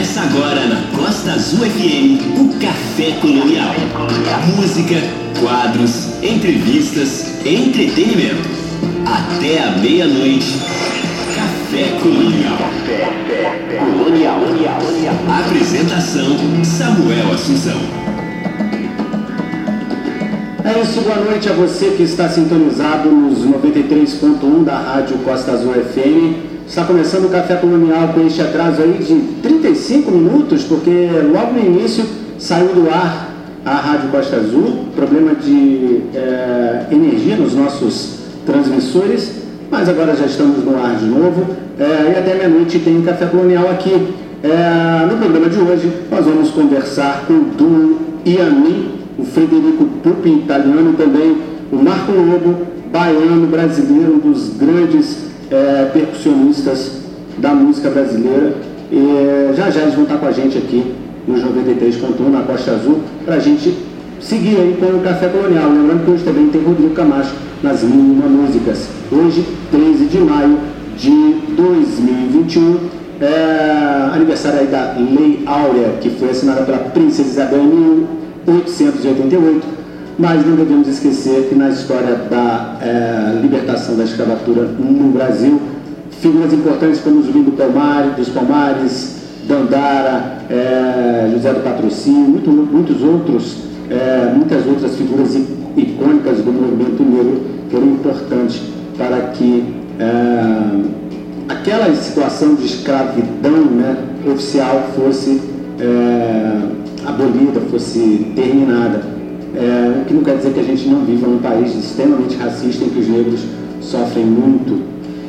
Começa agora na Costa Azul FM o Café Colonial. Música, quadros, entrevistas, entretenimento. Até a meia-noite. Café Colonial. Colonial. Apresentação Samuel Assunção. É isso, boa noite a você que está sintonizado nos 93.1 da Rádio Costa Azul FM. Está começando o Café Colonial com este atraso aí de 35 minutos, porque logo no início saiu do ar a Rádio Costa Azul, problema de é, energia nos nossos transmissores, mas agora já estamos no ar de novo. É, e até meia-noite tem Café Colonial aqui. É, no programa de hoje nós vamos conversar com o duo Iami, o Frederico Pupi, italiano, também o Marco Lobo, baiano, brasileiro, um dos grandes é, percussionistas da música brasileira. E já já eles vão estar com a gente aqui nos 93.1 na Costa Azul para a gente seguir aí com o Café Colonial. Lembrando que hoje também tem Rodrigo Camacho nas Mil Músicas. Hoje, 13 de maio de 2021, é aniversário aí da Lei Áurea, que foi assinada pela Princesa Isabel em 1888 mas não devemos esquecer que na história da é, libertação da escravatura no Brasil, figuras importantes como Zumbi Palmares, dos Palmares, Dandara, é, José do Patrocínio, muito, muitos outros, é, muitas outras figuras icônicas do movimento negro foram importantes para que aquela situação de escravidão né, oficial fosse abolida, fosse terminada. É, o que não quer dizer que a gente não viva num país extremamente racista em que os negros sofrem muito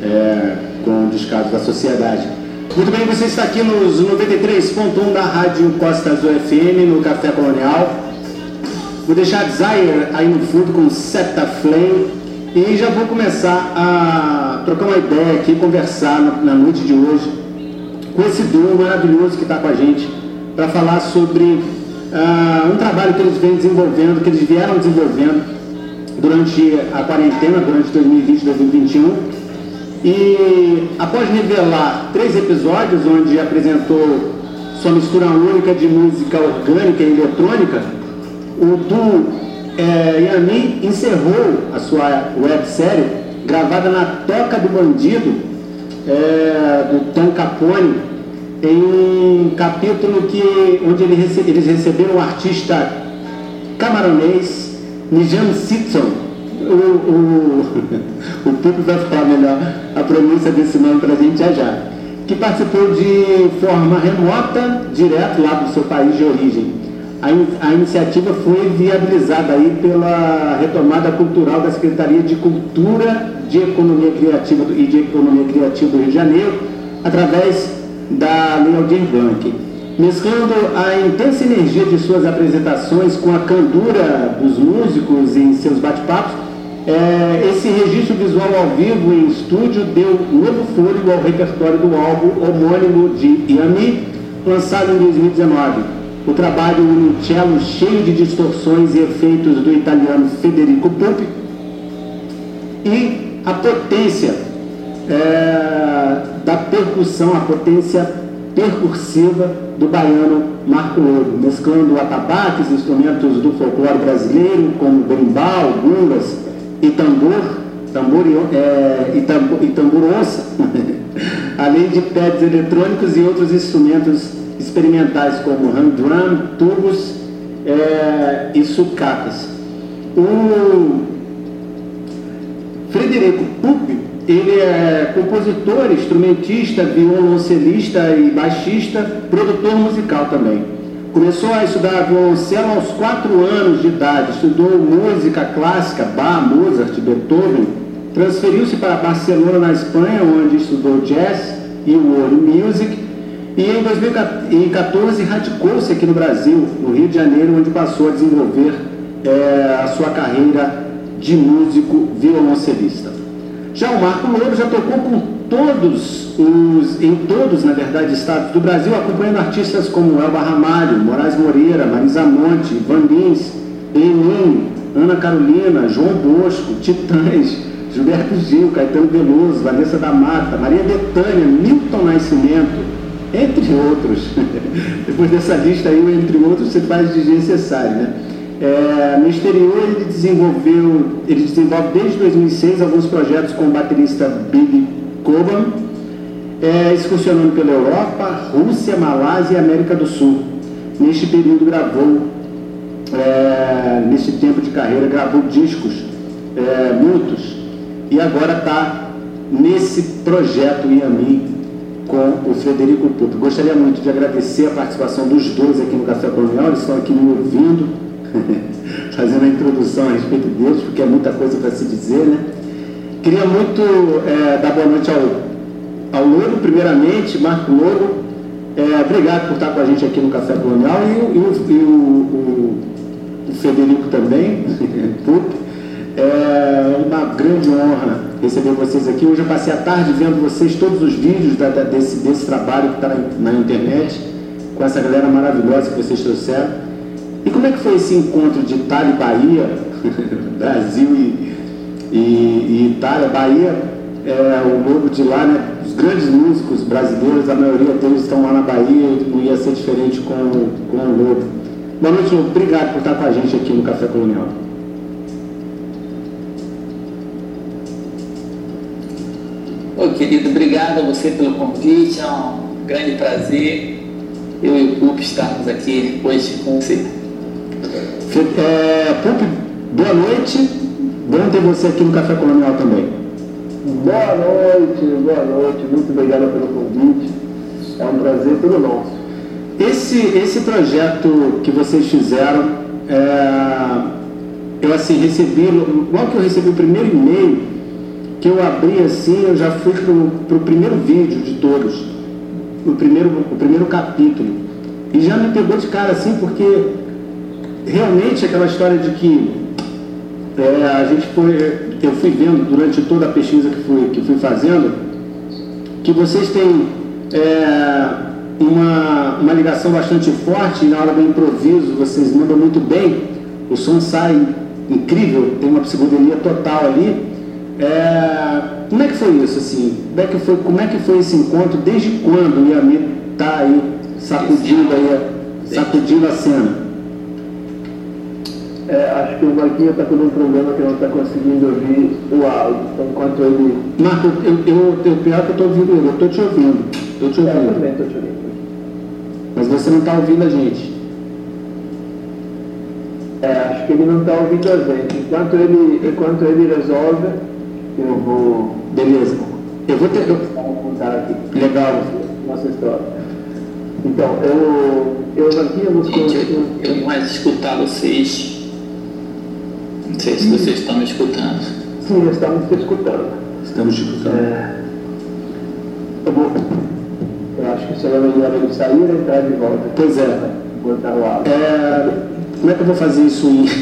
é, com o descaso da sociedade. Muito bem, você está aqui nos 93.1 da Rádio Costa Azul FM, no Café Colonial. Vou deixar Desire aí no fundo com Seta Flame e já vou começar a trocar uma ideia aqui, conversar na noite de hoje com esse duo maravilhoso que está com a gente para falar sobre uh, um trabalho que eles vêm desenvolvendo, que eles vieram desenvolvendo durante a quarentena, durante 2020 e 2021. E após revelar três episódios onde apresentou sua mistura única de música orgânica e eletrônica, o duo é, Yami encerrou a sua websérie gravada na Toca do Bandido, é, do Tom Capone, em um capítulo que, onde ele rece, eles receberam o artista camaronês Nijam Sitson. O, o, o público vai falar melhor a pronúncia desse nome para a gente já já. Que participou de forma remota, direto lá do seu país de origem. A, a iniciativa foi viabilizada aí pela retomada cultural da Secretaria de Cultura de Economia Criativa e de Economia Criativa do Rio de Janeiro, através da Lei Aldir Blanc, mesclando a intensa energia de suas apresentações com a candura dos músicos em seus bate-papos, é, esse registro visual ao vivo em estúdio deu novo fôlego ao repertório do álbum homônimo de Yami, lançado em 2019. O trabalho une um cello cheio de distorções e efeitos do italiano Federico Pupi e a potência é, da percussão, a potência percursiva do baiano Marco Lobo, mesclando atabaques, instrumentos do folclore brasileiro, como berimbau, gungas e tambor, tambor é, e, tambor, e tambor onça, além de pads eletrônicos e outros instrumentos experimentais como hand drum, tubos é, e sucatas. O Frederico Pupi ele é compositor, instrumentista, violoncelista e baixista, produtor musical também. Começou a estudar violoncelo aos 4 anos de idade, estudou música clássica, Bach, Mozart, Beethoven, transferiu-se para Barcelona, na Espanha, onde estudou jazz e world music, e em 2014 radicou-se aqui no Brasil, no Rio de Janeiro, onde passou a desenvolver é, a sua carreira de músico violoncelista. Já o Marco Lobo já tocou com todos os, em todos, na verdade, estados do Brasil, acompanhando artistas como Elba Ramalho, Moraes Moreira, Marisa Monte, Van Lins, Enin, Ana Carolina, João Bosco, Titãs, Gilberto Gil, Caetano Veloso, Vanessa da Mata, Maria Bethânia, Milton Nascimento, entre outros. Depois dessa lista aí, entre outros, você faz desnecessário, né? É, no exterior ele desenvolveu, ele desenvolve desde 2006 alguns projetos com o baterista Billy Coban, é, excursionando pela Europa, Rússia, Malásia e América do Sul. Neste período gravou, é, neste tempo de carreira, gravou discos, é, muitos, e agora está nesse projeto Yami com o Frederico Pupo. Gostaria muito de agradecer a participação dos dois aqui no Café Colonial, eles estão aqui me ouvindo, fazendo a introdução a respeito deles, porque é muita coisa para se dizer, né? Queria muito é, dar boa noite ao, ao Louro, primeiramente, Marco Louro. É, obrigado por estar com a gente aqui no Café Colonial e, e, o, e o, o, o, Federico também, É uma grande honra receber vocês aqui. Hoje eu passei a tarde vendo vocês, todos os vídeos da, da, desse, desse trabalho que está na, na internet, com essa galera maravilhosa que vocês trouxeram. E como é que foi esse encontro de Itália e Bahia, Brasil e, e, e, Itália? Bahia, é, o logo de lá, né? Os grandes músicos brasileiros, a maioria deles estão lá na Bahia, não ia ser diferente com, com o logo. Boa noite, obrigado por estar com a gente aqui no Café Colonial. Ô, querido, obrigado a você pelo convite, é um grande prazer eu e o Pup estarmos aqui hoje com você. É, Pup, boa noite. Bom ter você aqui no Café Colonial também. Boa noite, boa noite. Muito obrigado pelo convite. É um prazer todo nosso. Esse, esse projeto que vocês fizeram, é, eu assim recebi, logo que eu recebi o primeiro e-mail, que eu abri assim, eu já fui para o primeiro vídeo de todos, o primeiro, o primeiro capítulo. E já me pegou de cara assim, porque realmente aquela história de que é, a gente foi, eu fui vendo durante toda a pesquisa que fui, que fui fazendo, que vocês têm é, uma, uma ligação bastante forte na hora do improviso, vocês mandam muito bem, o som sai incrível, tem uma psicodelia total ali. É, como é que foi isso assim? Como é que foi, como é que foi esse encontro? Desde quando o Yami está aí sacudindo aí, sacudindo a cena? É, acho que o Marquinhos está com um problema que não está conseguindo ouvir o áudio. Então, enquanto ele. Marco, eu, eu, eu pior que eu estou ouvindo ele, eu estou te ouvindo. Estou te ouvindo. É, eu também estou te ouvindo. Mas você não está ouvindo a gente. É, acho que ele não está ouvindo a gente. Enquanto ele, enquanto ele resolve, eu vou. Beleza. Eu vou ter. Eu... contar aqui. Legal. Nossa história. Então, eu, eu aqui eu vou Gente, eu, eu mais escutar vocês. Não sei se vocês estão me escutando. Sim, estamos te escutando. Estamos te escutando. É, eu vou. Eu acho que seria melhor ele sair e entrar de volta. Pois é. Botar o áudio. É, como é que eu vou fazer isso em.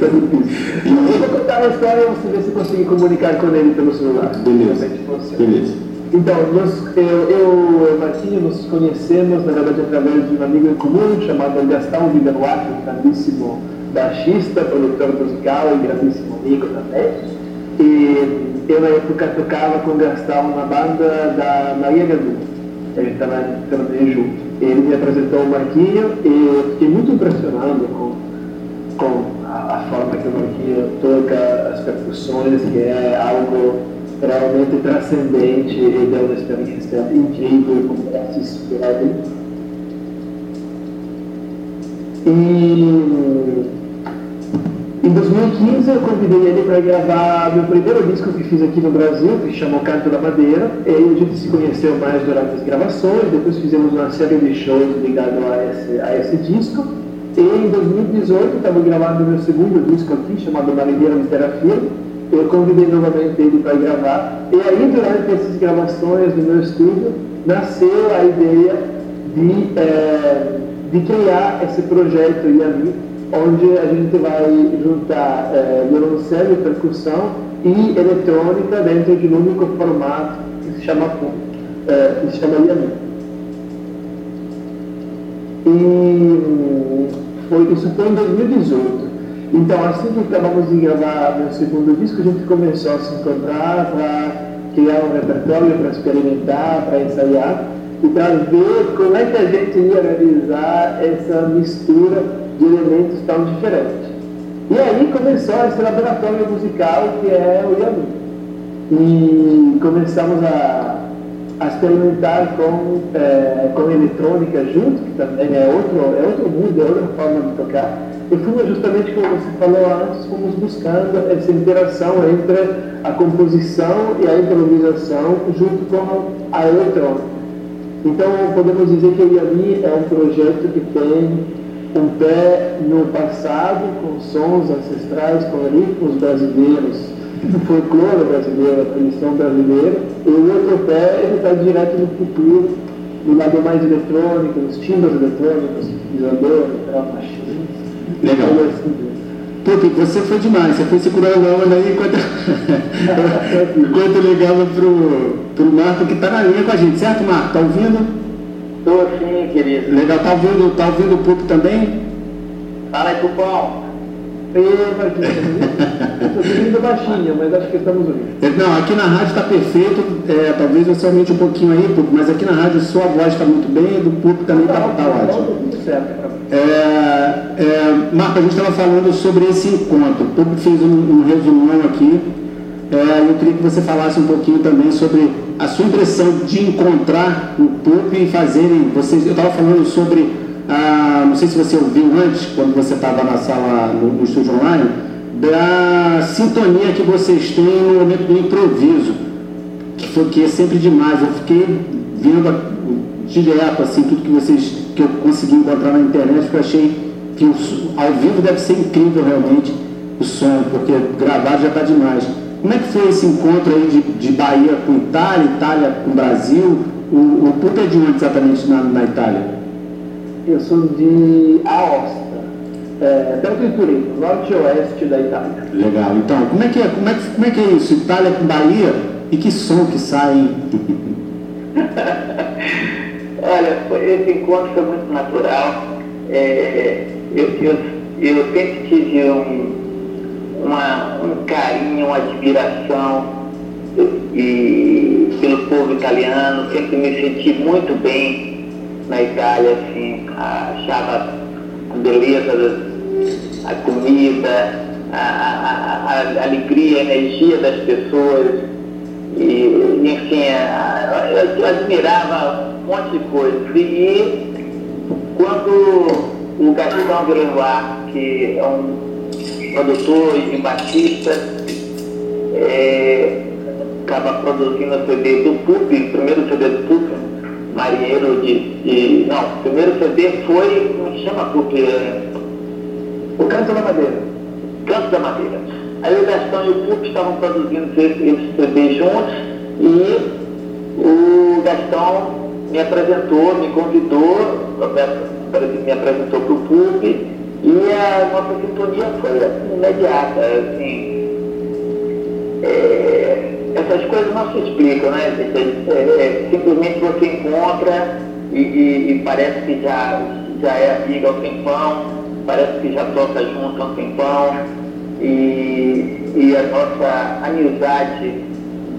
Eu vou contar a história e você ver se conseguir comunicar com ele pelo celular. Beleza. Beleza. Então, nós, eu, eu e o Martinho nos conhecemos, na verdade, através de um amigo em comum chamado Gastão Vidanuato, um grandíssimo baixista, produtor musical e grandíssimo amigo também. E eu, na época, tocava com o Gastão na banda da Maria Gadu. Gente estava também junto. Ele me apresentou o Marquinho e eu fiquei muito impressionado com, com a, a forma que o Marquinho toca as percussões, que é algo realmente transcendente e deu uma experiência incrível como artista E em 2015 eu convidei ele para gravar meu primeiro disco que fiz aqui no Brasil, que chamou Canto da Madeira. E a gente se conheceu mais durante as gravações, depois fizemos uma série de shows ligados a esse, a esse disco. E em 2018 estava gravando meu segundo disco aqui, chamado Marinheiro de Terapia eu convidei novamente ele para gravar. E aí, durante essas gravações no meu estúdio, nasceu a ideia de, é, de criar esse projeto Yami, onde a gente vai juntar é, violoncelo percussão e eletrônica dentro de um único formato que se chama, é, que se chama Yami. E foi, isso foi em 2018. Então, assim que acabamos de gravar meu segundo disco, a gente começou a se encontrar para criar um repertório para experimentar, para ensaiar e para ver como é que a gente ia realizar essa mistura de elementos tão diferentes. E aí começou esse laboratório musical que é o Yami. E começamos a, a experimentar com, é, com eletrônica junto, que também é outro, é outro mundo, é outra forma de tocar. Fomos justamente, como você falou antes, fomos buscando essa interação entre a composição e a improvisação junto com a eletrônica. Então, podemos dizer que o Yami é um projeto que tem um pé no passado, com sons ancestrais, com ritmos brasileiros, folclore brasileiro, a tradição brasileira, e o outro pé ele está direto no futuro, no lado mais eletrônico, nos timbres eletrônicos, sintetizador, machine. Legal. Pupi, você foi demais, você foi segurando a onda aí enquanto, enquanto eu ligava pro, pro Marco que está na linha com a gente, certo Marco? Tá ouvindo? Estou sim, querido. Legal, tá ouvindo, tá ouvindo o Pup também? Fala aí, Pupão. Marquinhos. Estou ouvindo baixinho, mas acho que estamos ouvindo. É, não, aqui na rádio está perfeito. É, talvez você aumente um pouquinho aí, mas aqui na rádio sua voz está muito bem, do Pup também está tá, tá, tá ótimo. Tudo certo. É, é, Marco, a gente estava falando sobre esse encontro. O Pup fez um, um resumão aqui. É, eu queria que você falasse um pouquinho também sobre a sua impressão de encontrar o PUP e fazerem. Vocês, eu estava falando sobre, ah, não sei se você ouviu antes, quando você estava na sala, no, no estúdio online, da sintonia que vocês têm no momento do improviso, que, foi, que é sempre demais. Eu fiquei vendo direto assim, tudo que vocês que eu consegui encontrar na internet, porque eu achei que o, ao vivo deve ser incrível realmente o som, porque gravado já está demais. Como é que foi esse encontro aí de, de Bahia com Itália, Itália com Brasil? O, o é de onde exatamente na, na Itália? Eu sou de Aosta, é, perto de Turino, norte e oeste da Itália. Legal. Então, como é que é, como é, como é, que é isso? Itália com Bahia? E que som que sai? Olha, esse encontro foi muito natural. É, eu, eu, eu sempre tive um, uma, um carinho, uma admiração e, pelo povo italiano, sempre me senti muito bem na Itália, assim, achava a beleza da comida, a, a, a, alegria, a energia das pessoas, e, enfim, a, eu, eu admirava um monte de coisas. E quando o Gastão Villanueva, que é um produtor e batista, é, acaba produzindo o CD do PUP, o primeiro CD do PUP, Marinheiro de, de, Não, o primeiro CD foi. Como chama PUP? É, o Canto da Madeira. Canto da Madeira. Aí o Gastão e o PUP estavam produzindo esse CD juntos e o Gastão me apresentou, me convidou, me apresentou para o PUP e a nossa sintonia foi assim, imediata, assim. É, essas coisas não se explicam, né? É, é, simplesmente você encontra e, e, e, parece que já, já é amiga há um tempão, parece que já toca junto há um tempão, e, e a nossa amizade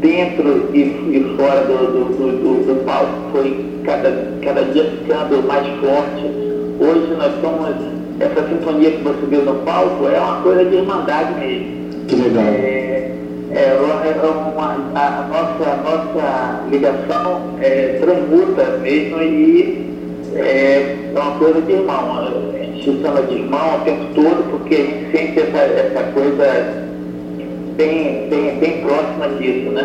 dentro e, e fora do, do, do, do, palco foi cada, cada dia ficando mais forte. Hoje nós somos essa sintonia que você viu no palco é uma coisa de irmandade mesmo. Que legal. É a, nossa, a nossa ligação é, transmuta mesmo e é, é uma coisa de irmão. A gente chama de irmão o tempo todo porque a gente sente essa, essa coisa bem, bem, bem próxima disso, né?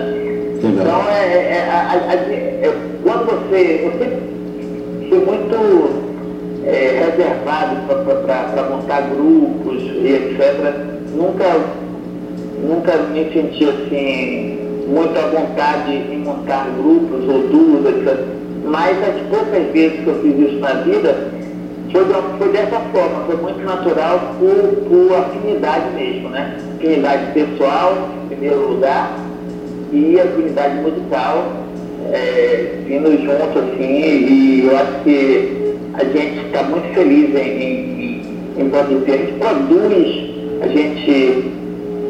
Legal. Então, é, é, a, a, é, quando você, você foi muito é, reservado para montar grupos e etc. Nunca, nunca me senti assim, muito à vontade em montar grupos ou etc. Mas as poucas vezes que eu fiz isso na vida, foi, foi dessa forma, foi muito natural por, por afinidade mesmo, né? Afinidade pessoal, em primeiro lugar, e afinidade musical, é, vindo junto assim, e eu acho que a gente está muito feliz em, em, em produzir. A gente produz, a gente,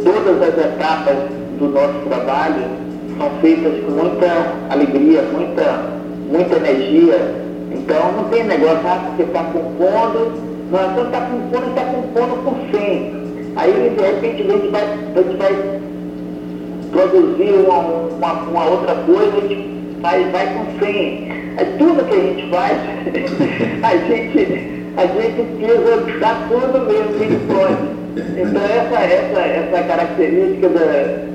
todas as etapas do nosso trabalho são feitas com muita alegria, muita, muita energia. Então não tem negócio, ah, você está compondo, não, você está compondo, está compondo por fim. Aí de repente a gente vai, a gente vai produzir uma, uma, uma outra coisa, a gente vai, vai com fim. É tudo que a gente faz, a gente, a gente precisa dar tudo mesmo que a gente pode. Então essa, essa, essa característica da,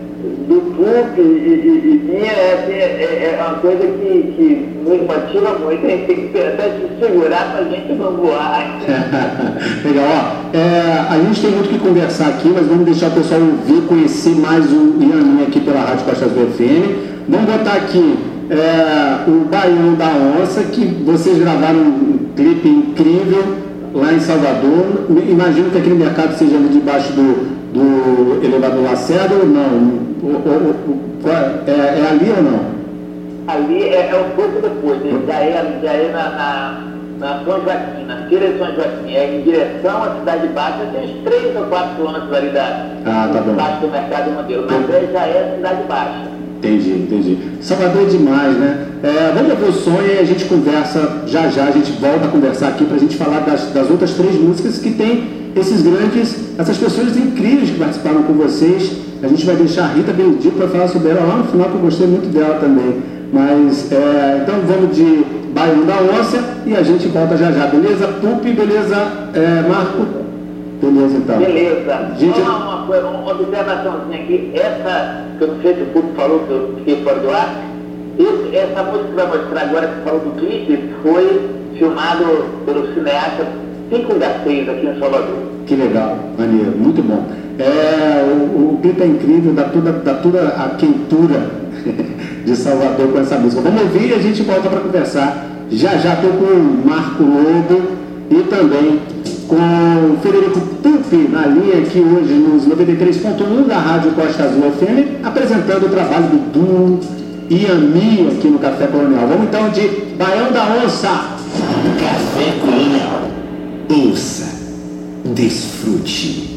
do PUC e, minha é, assim, é, é, uma coisa que, que nos motiva muito, a gente tem que até se segurar para a gente não voar. Legal, ó, é, a gente tem muito que conversar aqui, mas vamos deixar o pessoal ouvir, conhecer mais o Ianinha aqui pela Rádio Costa do FM. Vamos botar aqui é, o Baião da Onça, que vocês gravaram um clipe incrível lá em Salvador. Imagino que aquele mercado seja ali debaixo do, do elevador Lacerda ou não? é, é, ali ou não? Ali é, é um pouco depois, já é, já é na, na, na São Joaquim, na Feira de São Joaquim, é em direção à Cidade Baixa, tem uns 3 ou 4 quilômetros ali da, ah, tá baixo do Mercado Modelo, mas é, já é a Cidade Baixa. Entendi, entendi. Salvador é demais, né? É, vamos ver o sonho e a gente conversa já já, a gente volta a conversar aqui para a gente falar das, das outras três músicas que tem esses grandes, essas pessoas incríveis que participaram com vocês. A gente vai deixar a Rita Benedito para falar sobre ela lá no final, que eu gostei muito dela também. Mas, é, então vamos de Baiano da Onça e a gente volta já já, beleza? Pupi, beleza, é, Marco? Beleza, então. Beleza. Gente... Só uma, uma, uma observaçãozinha aqui. Essa, que eu não sei se o Pupi falou, que eu fiquei fora do ar, essa música que vai mostrar agora, que falou do clipe, foi filmado pelo cineasta Cinco Garcês aqui em Salvador. Que legal, maneiro, muito bom. É, o, o clipe é incrível, dá toda, dá toda a quentura de Salvador com essa música. Vamos ouvir e a gente volta para conversar. Já já estou com o Marco Lobo e também com o Federico Pupi na linha aqui hoje nos 93.1 da Rádio Costa Azul FM, apresentando o trabalho do duo Iami aqui no Café Colonial. Vamos então de Baião da Onça. Café Colonial. Ouça, desfrute.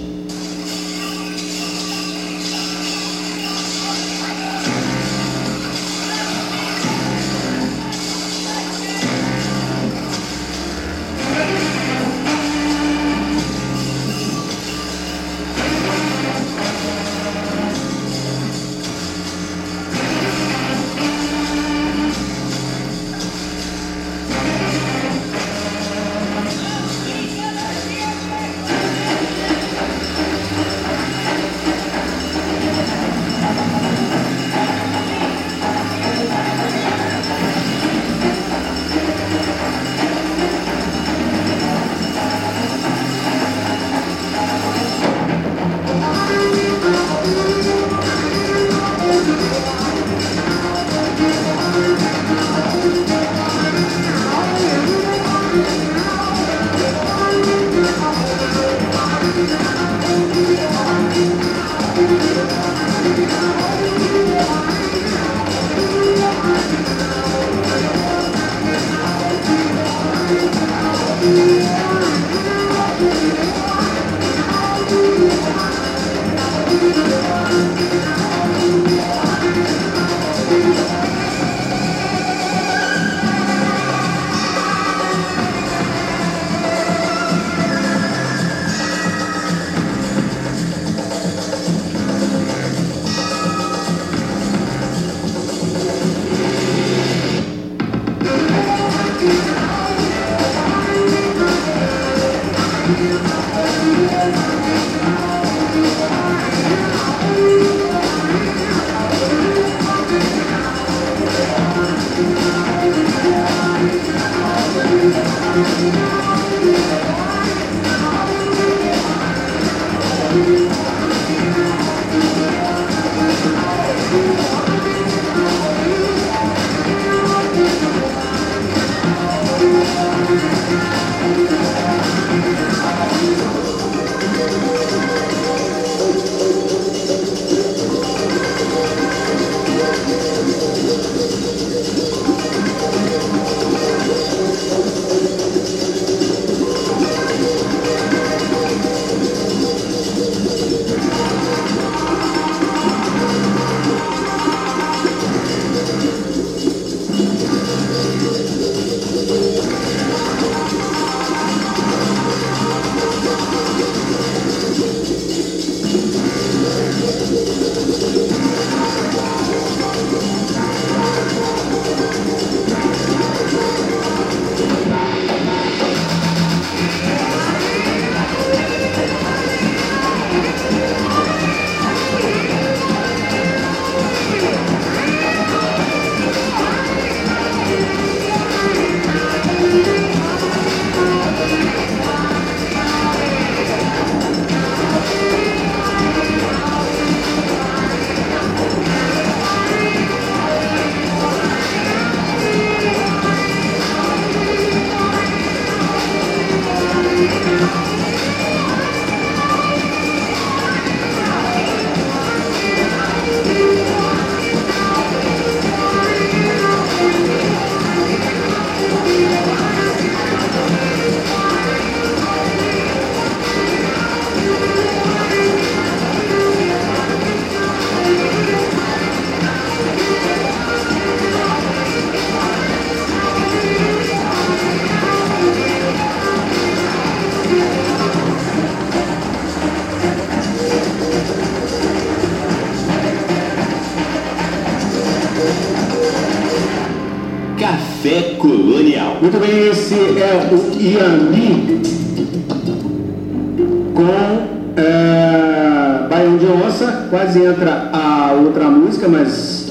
Música, mas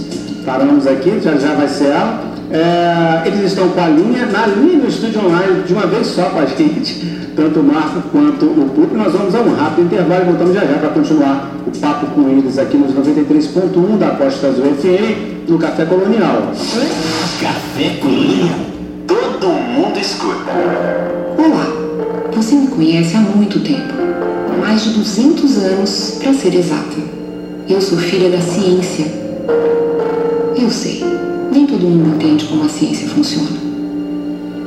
paramos aqui, já já vai ser ela. É, eles estão com a linha, na linha no estúdio online, de uma vez só com a gente, tanto o Marco quanto o Pupo. Nós vamos a um rápido intervalo e voltamos já já para continuar o papo com eles aqui nos 93.1 da Costa Azul FM, no Café Colonial. Café Colonial. Todo mundo escuta. Olá, você me conhece há muito tempo mais de 200 anos, para ser exata. Eu sou filha da ciência. Todo mundo entende como a ciência funciona.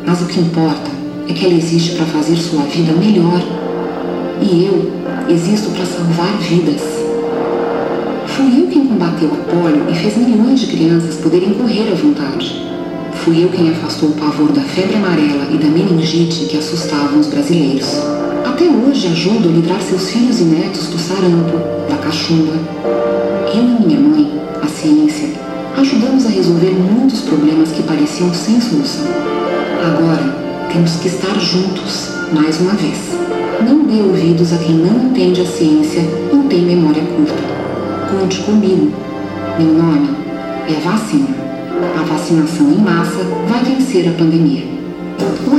Mas o que importa é que ela existe para fazer sua vida melhor. E eu existo para salvar vidas. Fui eu quem combateu a polio e fez milhões de crianças poderem correr à vontade. Fui eu quem afastou o pavor da febre amarela e da meningite que assustavam os brasileiros. Até hoje ajudo a livrar seus filhos e netos do sarampo, da cachumba. Eu e minha mãe, a ciência, ajudamos a resolver muitos problemas que pareciam sem solução. Agora, temos que estar juntos, mais uma vez. Não dê ouvidos a quem não entende a ciência ou tem memória curta. Conte comigo. Meu nome é vacina. A vacinação em massa vai vencer a pandemia.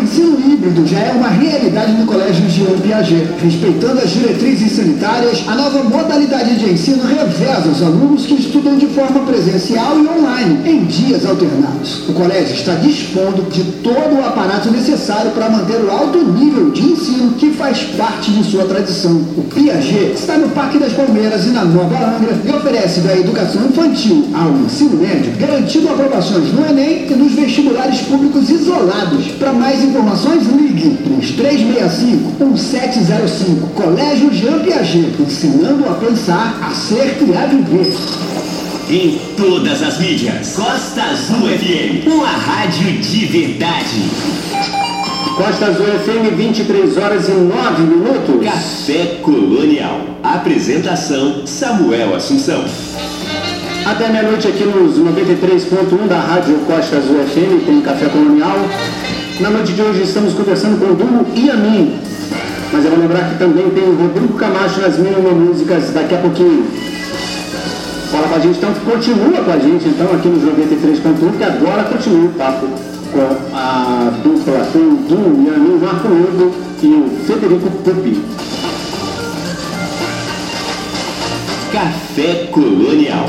Ensino híbrido já é uma realidade no Colégio Jean Piaget. Respeitando as diretrizes sanitárias, a nova modalidade de ensino reveza os alunos que estudam de forma presencial e online, em dias alternados. O colégio está dispondo de todo o aparato necessário para manter o alto nível de ensino que faz parte de sua tradição. O Piaget está no Parque das Palmeiras e na Nova Angra e oferece da educação infantil ao ensino médio, garantindo aprovações no Enem e nos vestibulares públicos isolados. Para mais informações, ligue 3365-1705. Colégio Jean Piaget, ensinando a pensar, a ser e a viver. Em todas as mídias, Costa Azul FM, uma rádio de verdade. Costa Azul FM, 23 horas e 9 minutos. Café Colonial. Apresentação: Samuel Assunção. Até meia-noite aqui nos 93.1 da Rádio Costa Azul FM, tem Café Colonial. Na noite de hoje estamos conversando com o Duno e a mim. Mas eu vou lembrar que também tem o Rodrigo Camacho nas Mínimo Músicas daqui a pouquinho. Fala com a gente, então continua com a gente então aqui nos 93.1, que agora continua o papo com a dupla, com o Duno e a mim, Marco Lobo e o Federico Pupi. Café Colonial.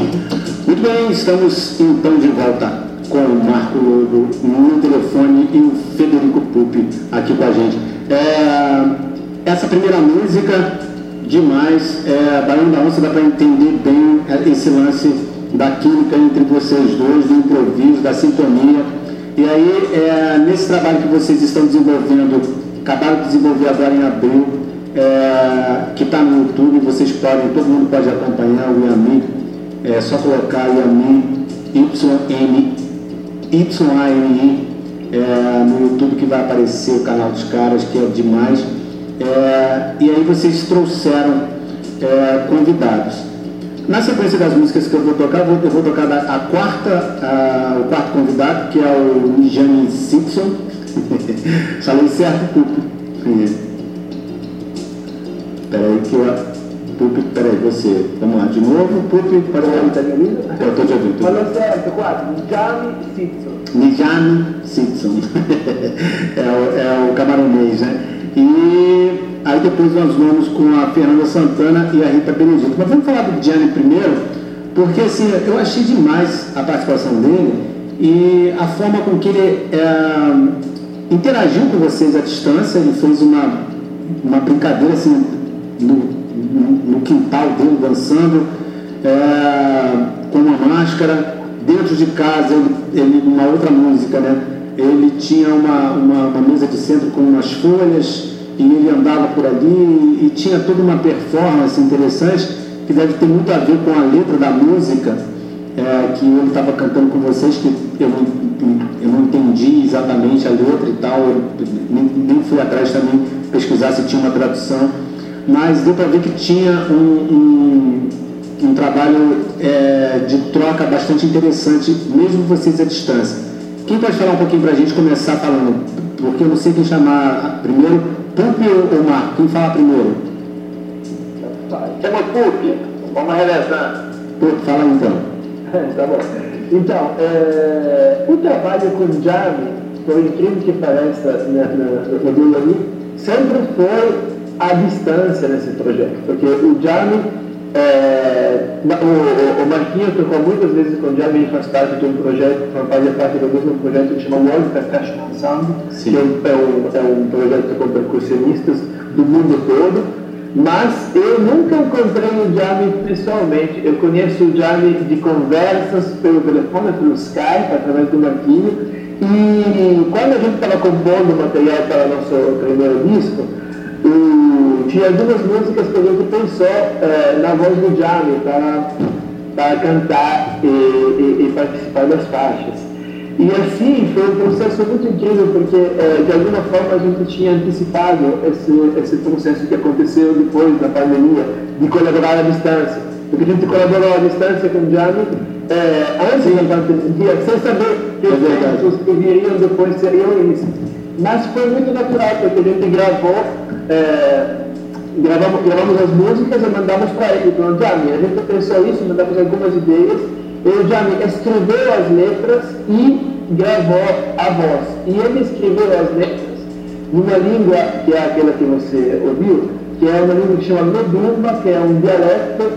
Muito bem, estamos então de volta com o Marco Lobo no telefone e o Federico Pupi aqui com a gente. É, essa primeira música, demais, é, Baião da Onça dá para entender bem esse lance da química entre vocês dois, do improviso, da sintonia. E aí, é, nesse trabalho que vocês estão desenvolvendo, acabaram de desenvolver agora em abril, é, que está no YouTube, vocês podem, todo mundo pode acompanhar o Yami, é só colocar Yami YM YAMI é, no YouTube que vai aparecer o canal dos caras, que é demais. É, e aí vocês trouxeram é, convidados. Na sequência das músicas que eu vou tocar, eu vou, eu vou tocar a, a quarta, a, o quarto convidado, que é o Nijani Simpson. Falei certo, Pupi? Peraí que eu Pupi, peraí, você. Vamos lá, de novo, Pupi, pode falar. Me ouvindo? Eu estou te ouvindo. Falou certo, quatro. Nijami Simpson. Nijami Simpson. é, o, é o camaronês, né? E aí depois nós vamos com a Fernanda Santana e a Rita Benedito. Mas vamos falar do Gianni primeiro, porque assim, eu achei demais a participação dele e a forma com que ele é, interagiu com vocês à distância. Ele fez uma, uma brincadeira assim, no, no quintal dele dançando, é, com uma máscara, dentro de casa, ele, ele, uma outra música, né? Ele tinha uma, uma, uma, mesa de centro com umas folhas e ele andava por ali e, e tinha toda uma performance interessante que deve ter muito a ver com a letra da música é, que ele estava cantando com vocês, que eu não, eu não entendi exatamente a letra e tal, eu nem, nem fui atrás também pesquisar se tinha uma tradução mas deu para ver que tinha um, um, um trabalho é, de troca bastante interessante, mesmo vocês à distância. Quem pode falar um pouquinho para a gente começar falando? Porque eu não sei quem chamar primeiro, Pupi ou Marco? Quem fala primeiro? Chama Pupi, vamos revezar. Pupi, fala então. tá bom. Então, é, o trabalho com Jami, por incrível que pareça, na, na, no Dulani, sempre foi a distância nesse projeto, porque o Jami é, o, o Marquinhos tocou muitas vezes com o Jamie faz parte de um projeto, fazia parte do mesmo projeto que chama World Percussion Ensemble, Sim. que é um, é, um, é um projeto com percussionistas do mundo todo. Mas eu nunca encontrei o Jamie pessoalmente. Eu conheço o Jamie de conversas pelo telefone, pelo Skype, através do Marquinhos. E quando a gente estava compondo material para o nosso primeiro disco, e tinha algumas músicas que a gente pensou é, na voz do Jamie para, cantar e, e, e, participar das faixas. E assim foi um processo muito incrível, porque é, de alguma forma a gente tinha antecipado esse, esse processo que aconteceu depois da pandemia, de colaborar à distância. Porque a gente colaborou à distância com o Jamie é, antes da pandemia, sem saber que os tempos que viriam depois seriam isso. Mas foi muito natural, porque a gente gravou é, gravamos, gravamos as músicas e mandamos para ele, para o Jami. A gente pensou isso, mandamos algumas ideias, e o Jami escreveu as letras e gravou a voz. E ele escreveu as letras numa língua que é aquela que você ouviu, que é uma língua que chama Medumba, que é um dialeto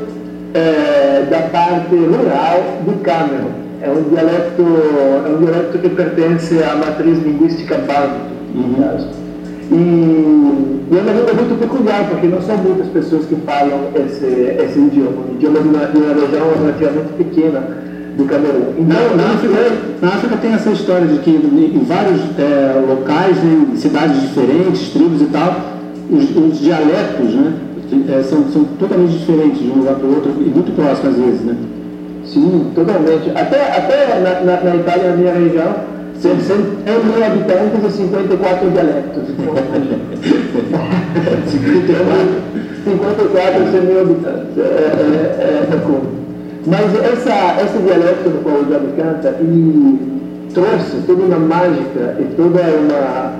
é, da parte rural do Camerun. É um dialeto, é um dialeto que pertence à matriz linguística no uhum. caso. E, e é uma língua muito peculiar, porque não são muitas pessoas que falam esse, esse idioma. O idioma de uma, de uma região relativamente pequena do Camerun. Então, na, na, África, na África tem essa história de que em vários é, locais, em cidades diferentes, tribos e tal, os, os dialetos né, é, são, são totalmente diferentes de um lugar para o outro e muito próximos às vezes. Né? Sim, totalmente. Até, até na, na, na Itália, na minha região, são 100 mil habitantes e 54 dialetos. 54, 100 mil habitantes. É, é, é, é. Mas essa, esse dialeto no qual o Javi canta trouxe toda uma mágica e toda uma,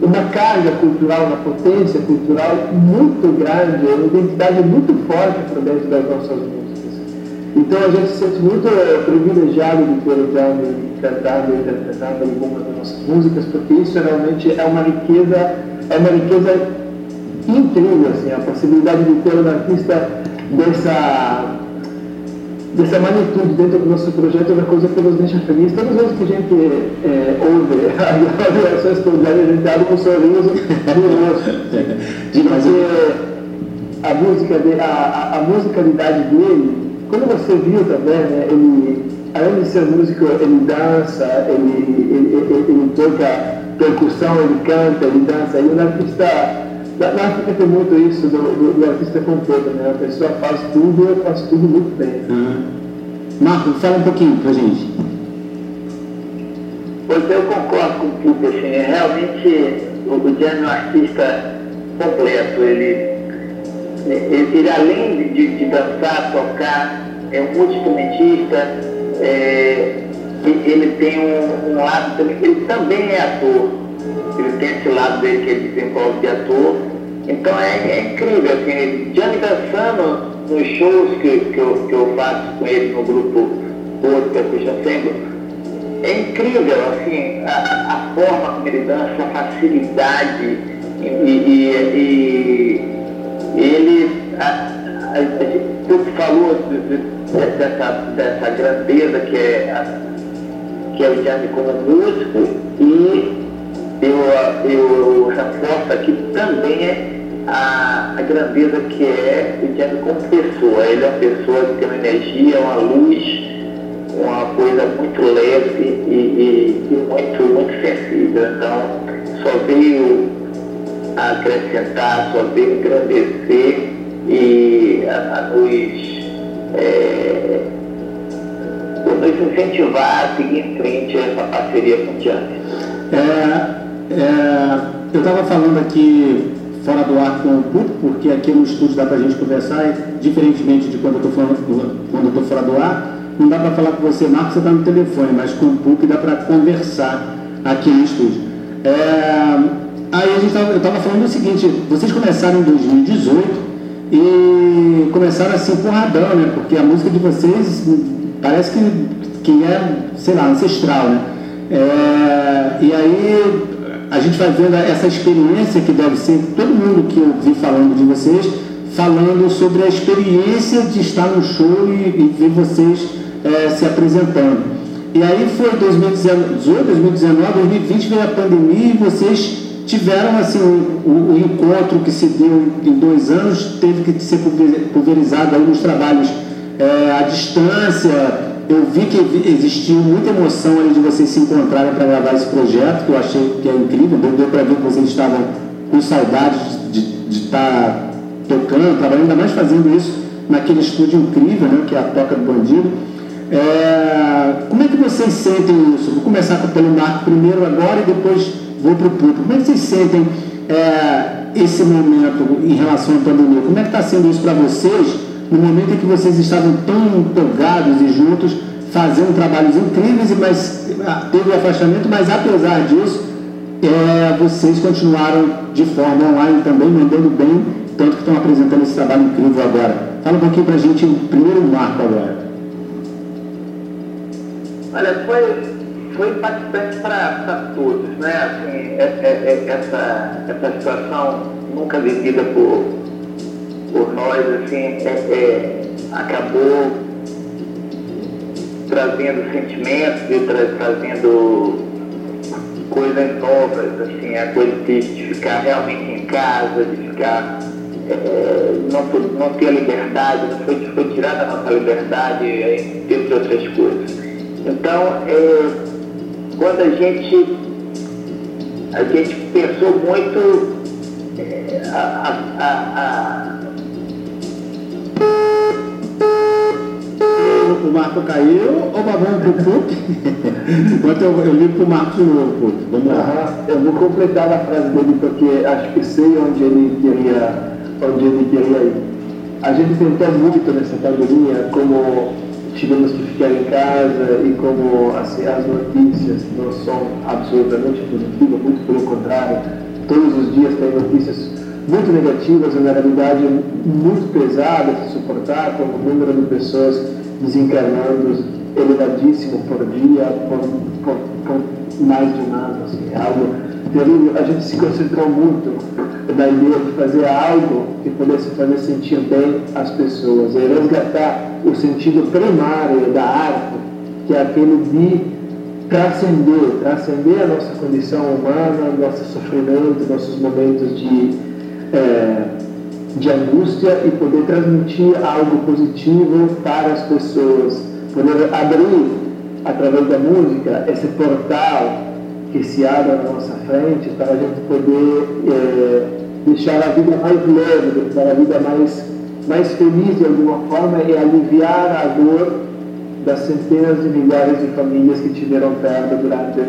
uma carga cultural, uma potência cultural muito grande, uma identidade muito forte para dentro das nossas músicas. Então a gente se sente muito privilegiado de ter o Jaime cantando e interpretando algumas das nossas músicas, porque isso realmente é uma riqueza, é uma riqueza incrível, assim, a possibilidade de ter um artista dessa dessa magnitude dentro do nosso projeto é uma coisa que nos deixa feliz. Todas as vezes que a gente é, ouve as do Jaime, a gente abre um sorriso no rosto. Porque a musicalidade dele quando você viu também, né, ele, além de ser músico, ele dança, ele, ele, ele, ele toca percussão, ele canta, ele dança. E o artista, na, África tem muito isso do, do, do artista completo, né? A pessoa faz tudo, faz tudo muito bem. Uhum. Marco, fala um pouquinho pra gente. Pois eu concordo com tudo, assim, realmente o, o é um artista completo, ele ele, além de, de, dançar, tocar, é um multi-instrumentista, é, ele tem um, um, lado também, ele também é ator. Ele tem esse lado dele que ele desenvolve de ator. Então é, é incrível, assim, Gianni dançando nos shows que, que, eu, que eu faço com ele no grupo Porto Percussion Ensemble, é incrível, assim, a, a forma como ele dança, a facilidade e, e, e ele, tu falou de, de, dessa, dessa grandeza que é, a, que é o Jaime como músico e eu, eu reforço aqui também é a, a grandeza que é o Jaime como pessoa. Ele é uma pessoa que tem uma energia, uma luz, uma coisa muito leve e, e, e muito, muito sensível. Então, só veio acrescentar, só veio engrandecer e a, a nos, é, nos incentivar a seguir em frente essa parceria com o Tiane. É, é, eu estava falando aqui fora do ar com o público, porque aqui no estúdio dá para a gente conversar, diferentemente de quando eu estou fora do ar, não dá para falar com você, Marcos, você está no telefone, mas com o PUC dá para conversar aqui no estúdio. É, aí a gente tava, eu estava falando o seguinte, vocês começaram em 2018 e começaram assim porradão, né? Porque a música de vocês parece que, que é, sei lá, ancestral, né? É, e aí a gente vai vendo essa experiência que deve ser, todo mundo que eu vi falando de vocês, falando sobre a experiência de estar no show e, e ver vocês é, se apresentando. E aí foi 2018, 2019, 2020 veio a pandemia e vocês tiveram assim o, encontro que se deu em dois anos teve que ser pulverizado aí nos trabalhos é, à distância. Eu vi que existiu muita emoção ali de vocês se encontrarem para gravar esse projeto, que eu achei que é incrível. Deu, deu para ver que vocês estavam com saudade de estar tá tocando, trabalhando, ainda mais fazendo isso naquele estúdio incrível, né, que é a Toca do Bandido. É, como é que vocês sentem isso? Vou começar pelo Marco primeiro agora e depois vou para o público. Como é que vocês sentem é, esse momento em relação à pandemia? Como é que está sendo isso para vocês no momento em que vocês estavam tão empolgados e juntos, fazendo trabalhos incríveis, mas ah, teve o afastamento, mas apesar disso, é, vocês continuaram de forma online também, mandando bem, tanto que estão apresentando esse trabalho incrível agora. Fala um pouquinho para a gente, o primeiro marco agora. Olha, foi, foi impactante para todos, né? Assim, é, é, é, essa, essa situação nunca vivida por, por nós, assim, é, é, acabou trazendo sentimentos e tra trazendo coisas novas, assim, a coisa de, de ficar realmente em casa, de ficar é, não, não ter a liberdade, não foi, foi tirada a nossa liberdade, entre outras coisas. Então, é, quando a gente, a gente pensou muito é, a, a, a, o Marco caiu ou vamos pro PUC? Enquanto eu, eu ligo pro Marco de novo. Vamos lá. eu vou completar a frase dele porque acho que sei onde ele queria, onde ele queria ir. A gente tentou muito nessa pandemia como tivemos que ficar em casa e como assim, as notícias não são absolutamente positivas, muito pelo contrário, todos os dias tem notícias muito negativas, uma realidade muito pesada de suportar, com o número de pessoas desencarnando elevadíssimo por dia, por, por, por mais de um ano, assim, é algo terrível. A gente se concentrou muito na ideia de fazer algo que pudesse fazer sentir bem as pessoas, e resgatar o sentido primário da arte, que é aquele de transcender, transcender a nossa condição humana, nosso sofrimento, nossos momentos de, é, de angústia e poder transmitir algo positivo para as pessoas, poder abrir através da música esse portal que se abre na nossa frente para a gente poder é, deixar a vida mais leve, deixar a vida mais mais feliz de alguma forma e aliviar a dor das centenas de milhares de famílias que tiveram perda durante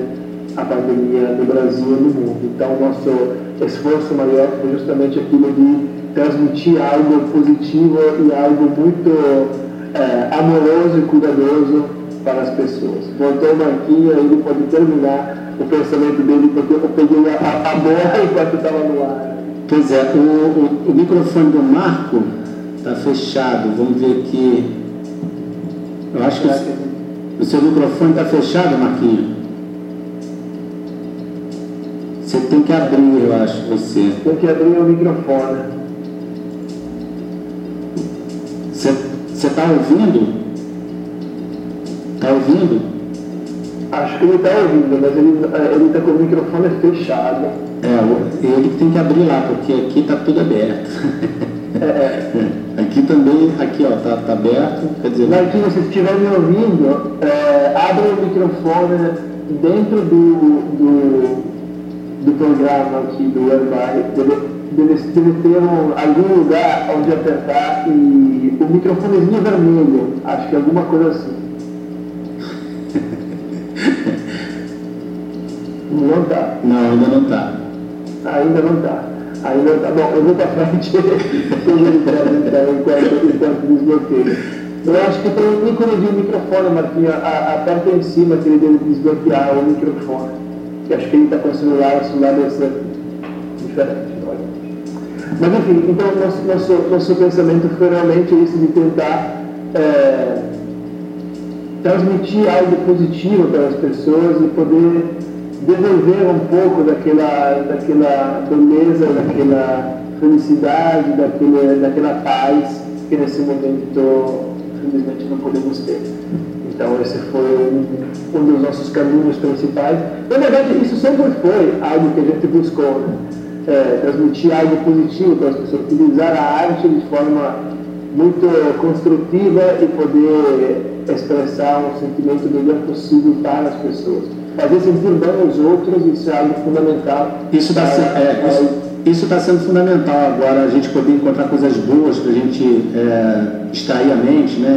a pandemia no Brasil e no mundo. Então, nosso esforço maior foi justamente aquilo de transmitir algo positivo e algo muito é, amoroso e cuidadoso para as pessoas. Voltou o Marquinho, ele pode terminar o pensamento dele, porque eu peguei a, a bola enquanto estava no ar. Pois é, o, o, o microfone do Marco Está fechado. Vamos ver aqui. Eu acho que o, seu microfone está fechado, Marquinhos. Você tem que abrir, eu acho, você. Tem que abrir o microfone. Você está ouvindo? Está ouvindo? Acho que ele está ouvindo, mas ele está com o microfone fechado. É, ele tem que abrir lá, porque aqui está tudo aberto. É. Aqui também, aqui ó, tá, tá aberto, quer dizer... Marquinhos, se estiver me ouvindo, é, abra o microfone dentro do, do, do programa aqui do. Deve, deve, deve ter um, algum lugar onde apertar e o microfonezinho vermelho, acho que é alguma coisa assim. não tá. Não, ainda não tá. Ainda não tá. Ainda tá bom, eu vou para frente então, enquanto, enquanto desbloqueio. Eu acho que tem um ícone de microfone, Marquinhos, aperta em cima que ele deve desbloquear o microfone. Que acho que ele está com o celular, o celular deve ser diferente. Mas enfim, então nosso, nosso, nosso pensamento foi realmente esse de tentar é, transmitir algo positivo para as pessoas e poder devolver um pouco daquela, daquela beleza, daquela felicidade, daquele, daquela paz que nesse momento infelizmente não podemos ter. Então esse foi um, um dos nossos caminhos principais. Na verdade, isso sempre foi algo que a gente buscou, né? é, transmitir algo positivo para as pessoas, utilizar a arte de forma muito construtiva e poder expressar um sentimento melhor possível para as pessoas. Fazer sentir bem os outros, isso é algo fundamental. Isso está é, isso, isso tá sendo fundamental agora, a gente poder encontrar coisas boas para a gente é, extrair a mente né,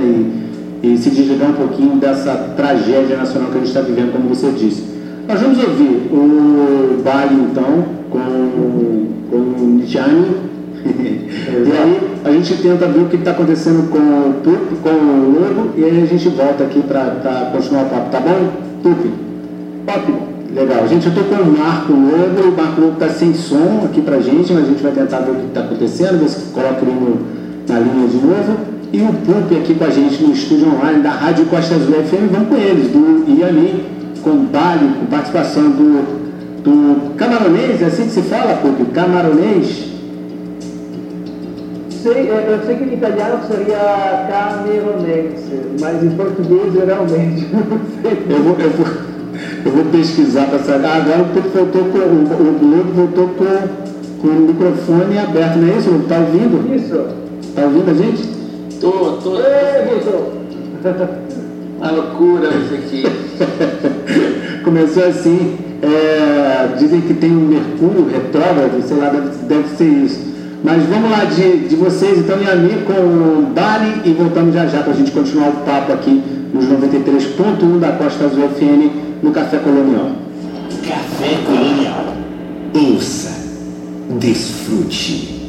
e, e se desligar um pouquinho dessa tragédia nacional que a gente está vivendo, como você disse. Nós vamos ouvir o Bali, então, com, com o Nijani. e aí a gente tenta ver o que está acontecendo com o Tupi, com o Lobo, e aí a gente volta aqui para continuar o papo, tá bom? Tupi? Ótimo. Legal. Gente, eu estou com o Marco Lobo, o Marco Lobo está sem som aqui para gente, mas a gente vai tentar ver o que está acontecendo, ver se coloca ele no, na linha de novo. E o Pupi aqui com a gente no estúdio online da Rádio Costa Azul FM, vamos com eles, do Iami, com Bali, com participação do do camaronês, é assim que se fala, Pupi? Camaronês? Sei, é, eu sei que em italiano seria cameronense, mas em português eu realmente não sei. Eu vou, eu vou, eu vou pesquisar para saber. Ah, agora o Pupi voltou com o, o Globo voltou com, com o microfone aberto, não é isso? Está ouvindo? Isso. Está ouvindo a gente? Tô, tô. Ei, voltou. Uma loucura isso aqui. Começou assim. É, dizem que tem um Mercúrio retrógrado, sei lá, deve, deve ser isso. Mas vamos lá de, de vocês, então, e a mim com o Dali e voltamos já já para a gente continuar o papo aqui nos 93.1 da Costa Azul FM no Café Colonial. Café Colonial. Ouça, desfrute.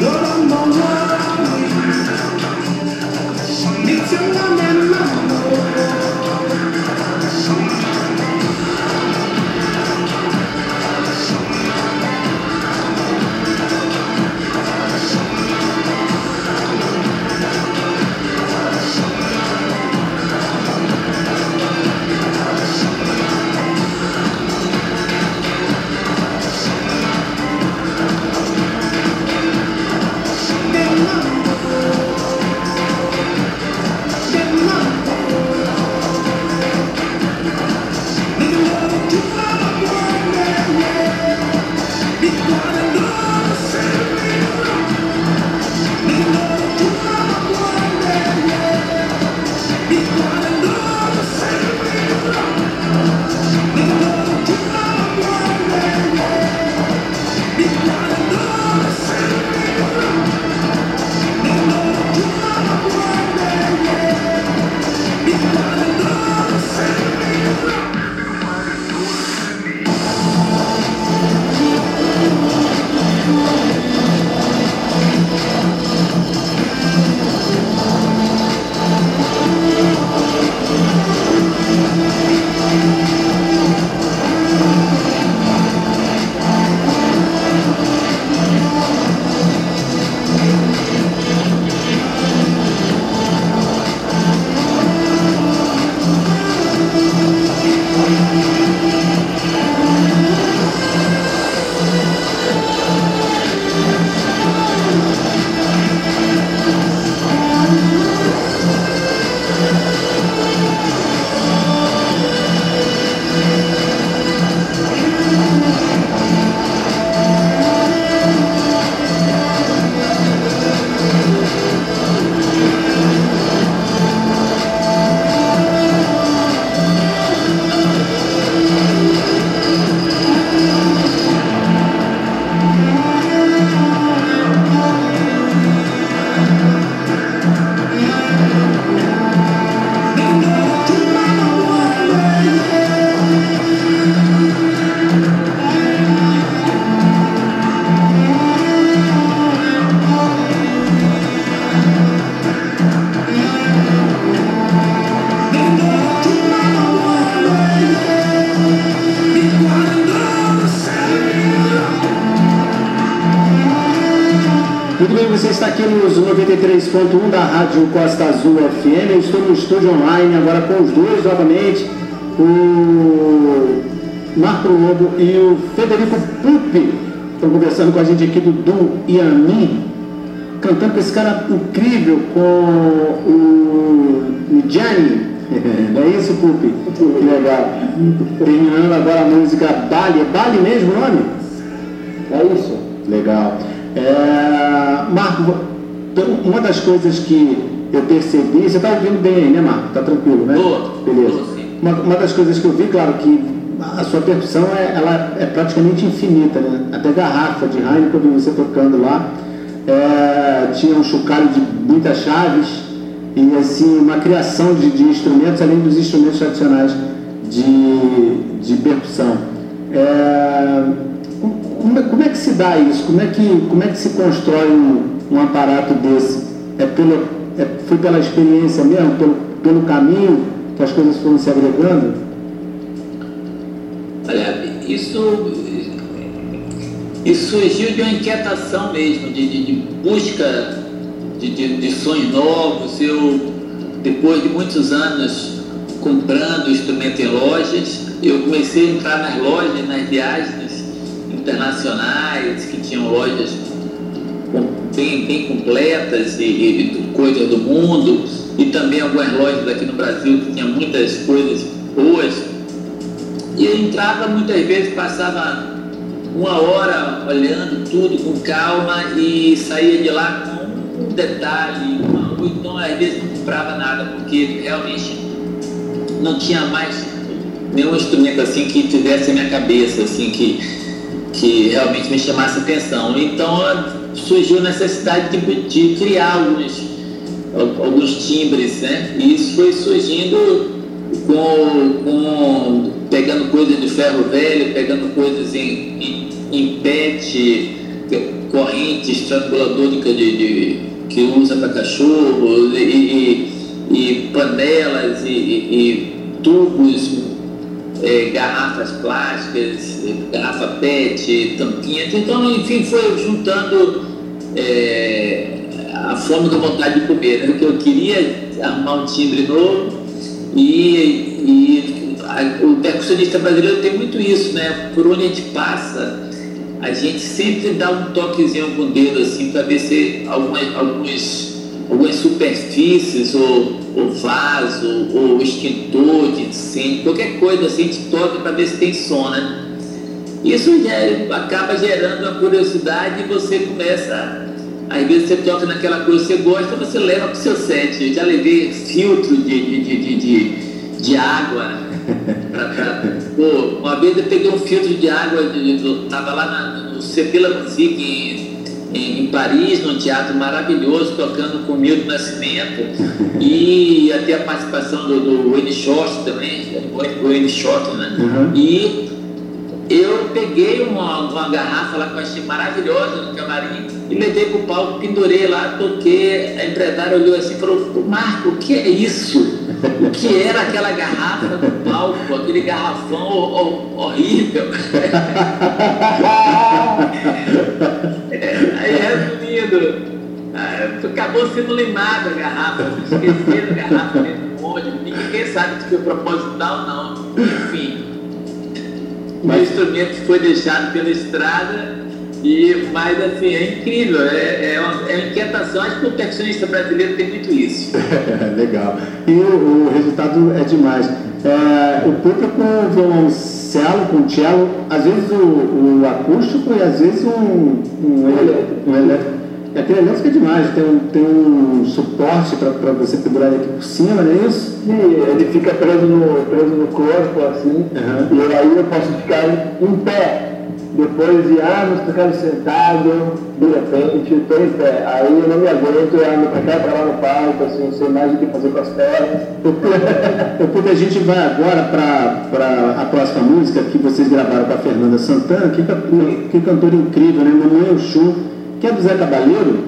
No, no, no, no. Need to know. 93.1 da Rádio Costa Azul FM. Eu estou no estúdio online agora com os dois novamente, o Marco Lobo e o Federico Pupi. Estão conversando com a gente aqui do Dom e a mim, cantando com esse cara incrível, com o Gianni. Não é isso, Pupi? Que legal. Terminando agora a música Bali. É Bali mesmo o nome? É isso? Legal. É... Marco, uma das coisas que eu percebi, você está ouvindo bem né, Marco? Está tranquilo, né? Tô, Beleza. Tô, uma, uma, das coisas que eu vi, claro, que a sua percussão é, ela é praticamente infinita, né? Até garrafa de Heineken, eu vi você tocando lá. É, tinha um chocalho de muitas chaves e assim uma criação de, de instrumentos além dos instrumentos tradicionais de, de percussão. É, como, como, é que se dá isso? Como é que, como é que se constrói um, um aparato desse? É pelo, é, foi pela experiência mesmo, pelo, pelo caminho que as coisas foram se agregando? Olha, isso, isso surgiu de uma inquietação mesmo, de, de, de busca de, de, de sonhos novos. Eu, depois de muitos anos comprando instrumento em lojas, eu comecei a entrar nas lojas, nas viagens internacionais, que tinham lojas bem, bem completas e, e coisas do mundo, e também algumas lojas aqui no Brasil que tinha muitas coisas boas. E eu entrava muitas vezes, passava uma hora olhando tudo com calma e saía de lá com um detalhe, ou então às vezes não comprava nada, porque realmente não tinha mais nenhum instrumento assim que tivesse a minha cabeça, assim, que, que realmente me chamasse atenção. Então surgiu a necessidade de, de criar alguns, alguns timbres, né? E isso foi surgindo com, com pegando coisas de ferro velho, pegando coisas em, em, em pet, corrente estranguladora de, de, que usa para cachorro, e, e, e panelas e, e tubos, é, garrafas plásticas, garrafa PET, tampinhas. Então, enfim, foi juntando é, a fome com a vontade de comer. Né? Que eu queria arrumar um timbre novo e, e a, o percussionista brasileiro tem muito isso, né? Por onde a gente passa, a gente sempre dá um toquezinho com o dedo assim para ver se algumas, alguns, algumas superfícies ou, ou vaso ou extintor de incêndio, qualquer coisa assim, a gente toca para ver se tem som, né? Isso já acaba gerando uma curiosidade e você começa às vezes você toca naquela coisa que você gosta, você leva para o seu set. Eu já levei filtro de, de, de, de, de água. Pra, pra, pô, uma vez eu peguei um filtro de água, estava lá na, no CP La Musique em, em, Paris, num teatro maravilhoso, tocando com Milton Nascimento. E até a participação do, do Wayne Short também, o Wayne Short, né? Uhum. E eu peguei uma, uma garrafa lá que eu achei maravilhosa no camarim e levei pro palco, pendurei lá, toquei. A empresária olhou assim e falou: Marco, o que é isso? O que era aquela garrafa no palco, aquele garrafão horrível? aí, resumindo, ah, acabou sendo limada a garrafa, esqueceram a garrafa dentro do monte, ninguém sabe se foi proposital ou não. Enfim. O instrumento foi deixado pela estrada e, mas assim, é incrível, é, é, uma, é uma inquietação. Acho que o percussionista brasileiro tem muito isso. Legal. E o, o, resultado é demais. É, o público com violoncelo, com cello, às vezes o, o, acústico e às vezes um, um. Um elétrico. E aquele elétrico é demais, tem um, tem um suporte para você pendurar aqui por cima, não é isso? Sim, ele fica preso no, preso no corpo, assim, uhum. e aí eu posso ficar em pé depois de anos ficando sentado, de repente, estou em pé. Aí eu não me aguento, eu ando para cá, para lá no palco, assim, não sei mais o que fazer com as pernas. Porque a gente vai agora para a próxima música que vocês gravaram com a Fernanda Santana, que, que cantora incrível, né? Mamãe Oxum, que é do Zé Cabaleiro.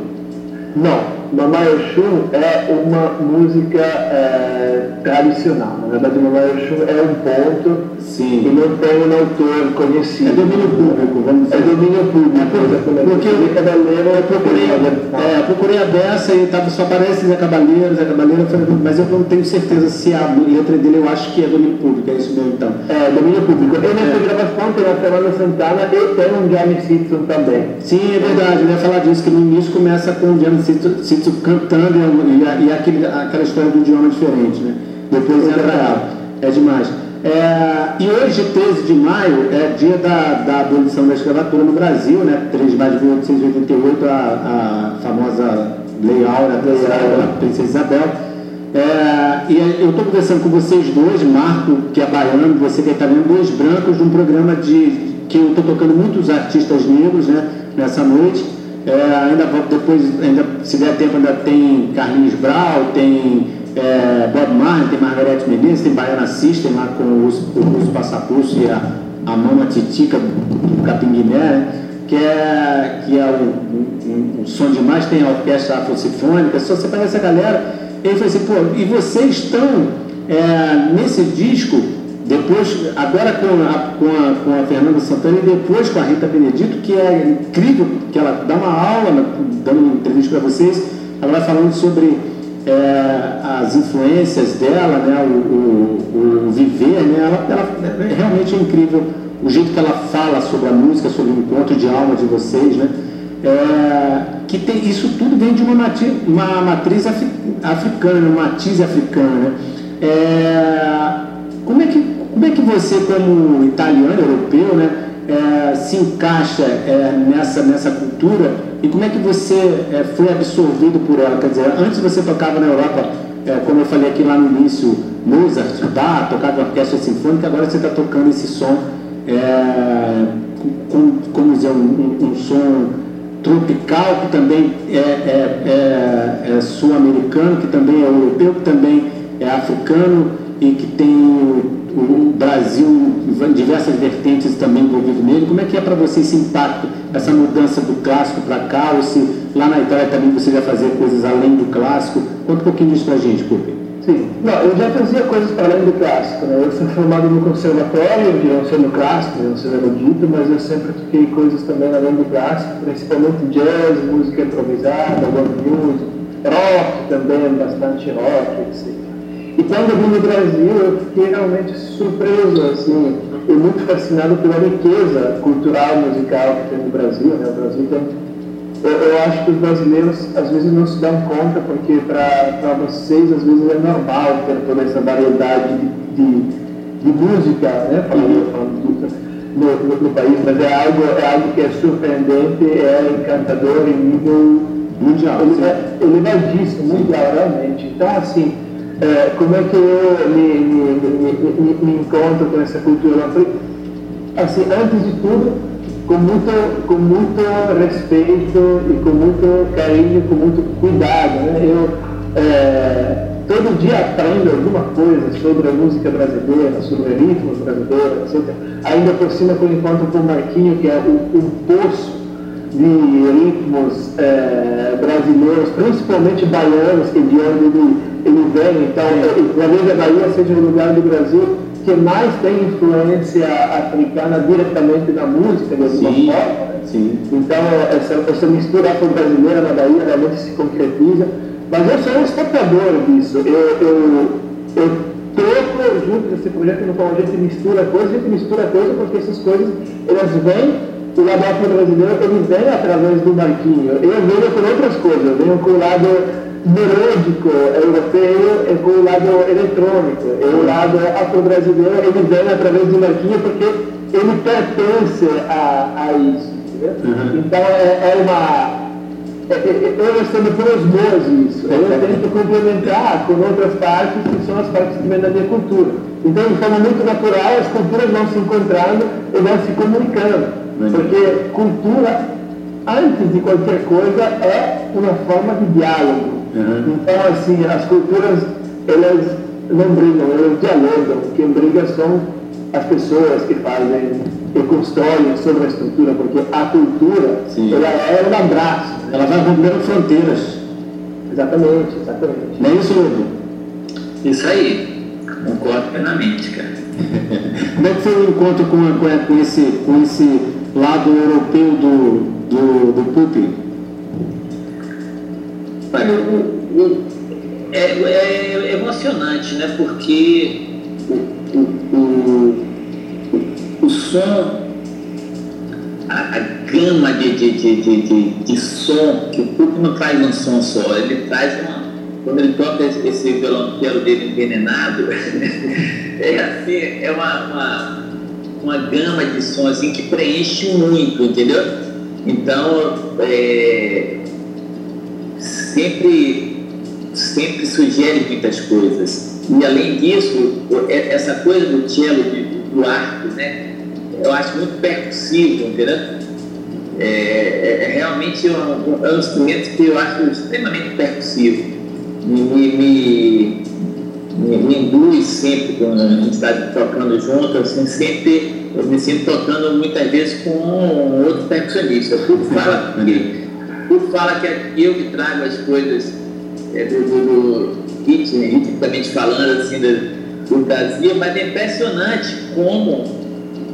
Não. Mamãe Oxum é uma música é, tradicional. Na verdade, Mamãe Oxum é um ponto Sim. e não tem um autor conhecido. É domínio público, vamos dizer. É domínio público. É porque, porque eu, Cabaleiro, eu procurei, é, procurei a dessa e tava, só aparece Zé Cabaleiro, Zé Cabaleiro, mas eu não tenho certeza se a letra dele eu acho que é domínio público, é isso mesmo então. É, domínio público. E nessa é. gravação tem a Fernanda Santana e tem um Jamie Simpson também. Sim, é verdade, eu ia falar disso, que no início começa com o Jamie Simpson cantando e, e aquele, aquela história do idioma diferente, né? Depois entra ela. É demais. É, e hoje, 13 de maio, é dia da, da abolição da escravatura no Brasil, né? 3 de maio de 1888, a, a famosa Lei Áurea da Princesa Isabel. É, e eu estou conversando com vocês dois, Marco, que é baiano, você que é italiano, dois brancos, de um programa de que eu estou tocando muitos artistas negros né, nessa noite. É, ainda depois, ainda, se der tempo, ainda tem Carlinhos Brau, tem é, Bob Marley, tem Margarete Menezes, tem Baiana System lá com o Russo Passapulso e a, a Mama Titica do Capinguiné, né? que é, que é um, um, um, som demais, tem a orquestra afro-sinfônica, só você pega essa galera, ele falou assim, pô, e vocês estão é, nesse disco depois, agora com a, com, a, com a Fernanda Santana e depois com a Rita Benedito, que é incrível, que ela dá uma aula, né, dando uma entrevista para vocês, ela vai falando sobre é, as influências dela, né, o, o, o viver, né, ela, ela, é realmente incrível o jeito que ela fala sobre a música, sobre o encontro de alma de vocês, né, é, que tem, isso tudo vem de uma matriz, uma matriz africana, uma matiz africana, né, é, como é que como é que você, como italiano, europeu, né, é, se encaixa é, nessa, nessa cultura e como é que você é, foi absorvido por ela? Quer dizer, antes você tocava na Europa, é, como eu falei aqui lá no início, Mozart, tá, tocava orquestra sinfônica, agora você está tocando esse som, é, com, como dizer, um, um, um, som tropical, que também é, é, é sul-americano, que também é europeu, que também é africano e que tem o, Brasil diversas vertentes também envolvido nele. Como é que é para você esse impacto, essa mudança do clássico para cá, ou se lá na Itália também você já fazia coisas além do clássico? Conta um pouquinho disso para a gente, Cooper. Sim, não, eu já fazia coisas para além do clássico. Né? Eu fui formado no conservatório, de não ser no clássico, não ser erudito, mas eu sempre toquei coisas também além do clássico, principalmente jazz, música improvisada, world music, rock também, bastante rock, etc. E quando eu vim no Brasil, eu fiquei realmente surpreso, assim, e muito fascinado pela riqueza cultural musical que tem no Brasil. Né? O Brasil tem eu, eu, acho que os brasileiros às vezes não se dão conta, porque para vocês às vezes é normal ter toda essa variedade de, de, de música, né? Falando, falando no, no, no, país, mas é algo, é algo que é surpreendente, é encantador em nível mundial. É elevadíssimo, mundial, realmente. Então, assim, é, como é que eu me, me, me, me, encontro com essa cultura? Assim, antes de tudo, com muito, com muito respeito e com muito carinho, com muito cuidado. Né? Eu é, todo dia aprendo alguma coisa sobre a música brasileira, sobre ritmos brasileiros, etc. Ainda por cima, por encontro com o Marquinho, que é o, um poço de ritmos é, brasileiros, principalmente baianos, que é de onde ele, ele vem. Então, talvez a Bahia seja o lugar do Brasil que mais tem influência africana diretamente na música, de alguma sim, forma. Né? Sim. Então, essa, essa mistura afro-brasileira na Bahia realmente se concretiza. Mas eu sou um espectador disso. Eu, eu, eu toco junto nesse projeto no qual a gente mistura coisas, a gente mistura coisas porque essas coisas, elas vêm o lado afro-brasileiro, ele vem através do Marquinho. Eu venho com outras coisas, eu venho com o lado melódico europeu é com o lado eletrônico, é o lado afro-brasileiro, ele vem através do Marquinho porque ele pertence a, a isso. Uhum. Então é, é uma. É, é, eu estou por osmose isso. Eu tento complementar com outras partes que são as partes também da minha cultura. Então, de forma muito natural, as culturas vão se encontrando e vão se comunicando. Porque cultura, antes de qualquer coisa, é uma forma de diálogo. Uhum. Então, assim, as culturas, elas não brigam, elas dialogam. Quem briga são as pessoas que fazem, que constroem sobre a estrutura, porque a cultura, Sim. ela é um abraço. Ela vai rompendo fronteiras. Exatamente, exatamente. Não é isso, Lobo? Isso aí. Concordo plenamente, cara. Como é que foi o encontro com, com, com, esse, com esse lado europeu do, do, do Pupi? É, é, emocionante, né? Porque o, o, o, o som, a, a gama de, de, de, de, de, som, que o público não traz um som só, ele traz uma. Quando ele toca esse, esse violoncelo dele envenenado, é assim, é uma, uma, uma gama de som assim, que preenche muito, entendeu? Então, é, sempre, sempre sugere muitas coisas. E além disso, é, essa coisa do cello, do arco, né? Eu acho muito percussivo, entendeu? É, é, é realmente um, é um instrumento que eu acho extremamente percussivo. Me, me, me, me induz sempre quando a gente está tocando junto, assim, sempre eu me sinto tocando muitas vezes com um outro percussionista. Tudo fala comigo tu fala que é eu que trago as coisas é, do, do, do ritmicamente falando, assim, do, do Brasil, mas é impressionante como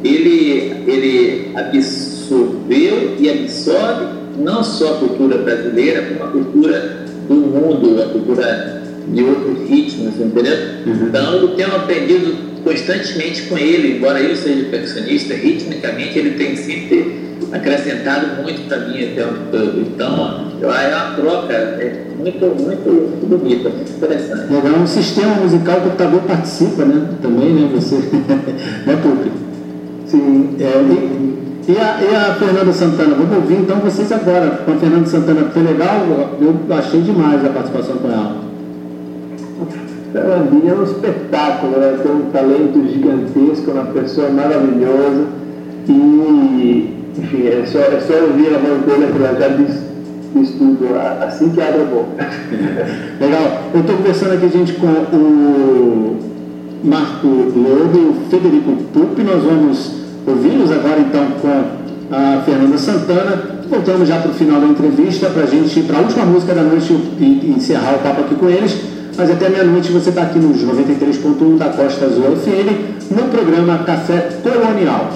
ele, ele absorveu e absorve não só a cultura brasileira, como a cultura do mundo, a cultura de outros ritmos, entendeu? Uhum. Então eu tenho aprendido constantemente com ele, embora eu seja percussionista, ritmicamente ele tem sempre acrescentado muito para mim até o todo. Então, é uma troca é muito, muito, muito bonita, muito interessante. Legal, é um sistema musical que o computador participa, né? Também, né? Você, né, Pupi? Sim. É, e, e, a, e a Fernanda Santana? Vamos ouvir então vocês agora com a Fernanda Santana. Foi legal? Eu achei demais a participação com ela. Fernandinha é um espetáculo, ela tem um talento gigantesco, uma pessoa maravilhosa e enfim, é só, é só ouvir a voz dele que ela já diz, diz tudo assim que abre a boca. Legal. Eu estou conversando aqui, gente, com o Marco Lobo e o Federico Pupi. Nós vamos ouvi-los agora então com a Fernanda Santana. Voltamos já para o final da entrevista para a gente ir para a última música da noite e encerrar o papo aqui com eles. Mas até meia-noite você está aqui nos 93.1 da Costa Azul FM no programa Café Colonial.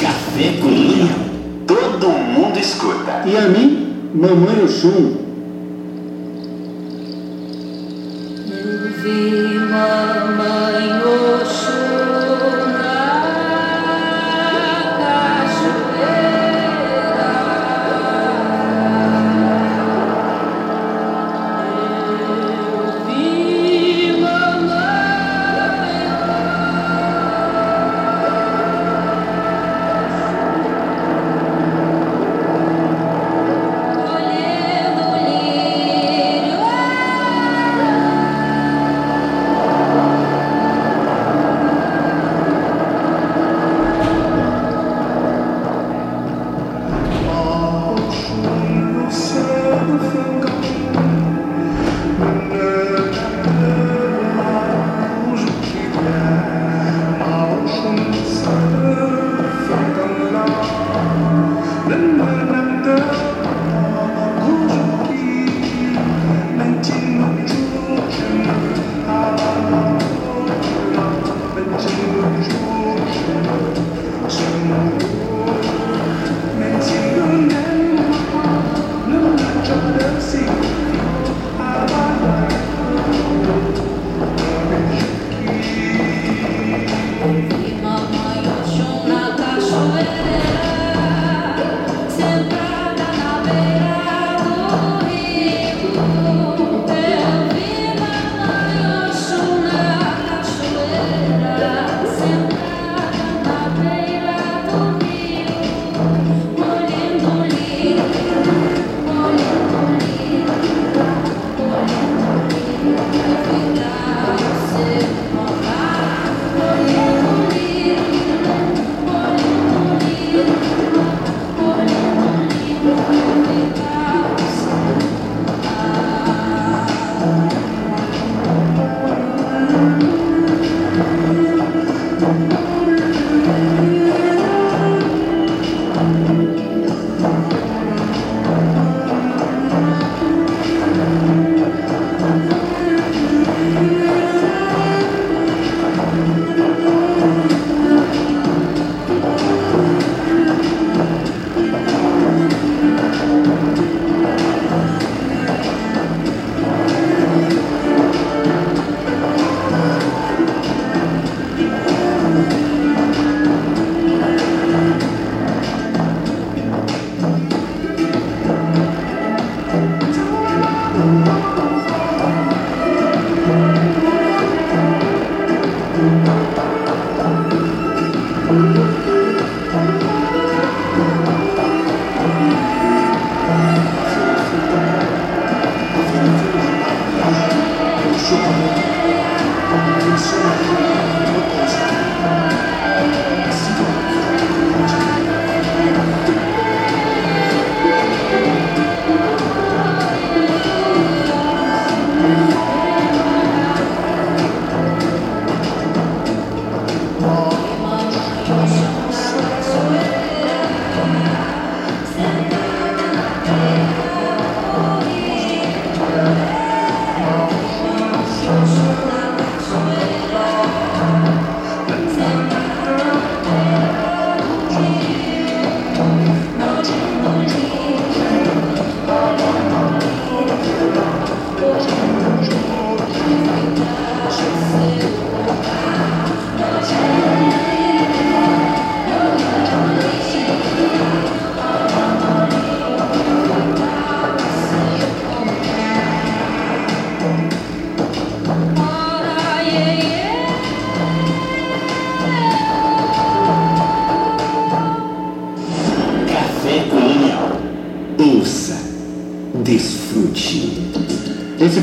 Café Colonial. Todo mundo escuta. E a mim, Mamãe Oxum.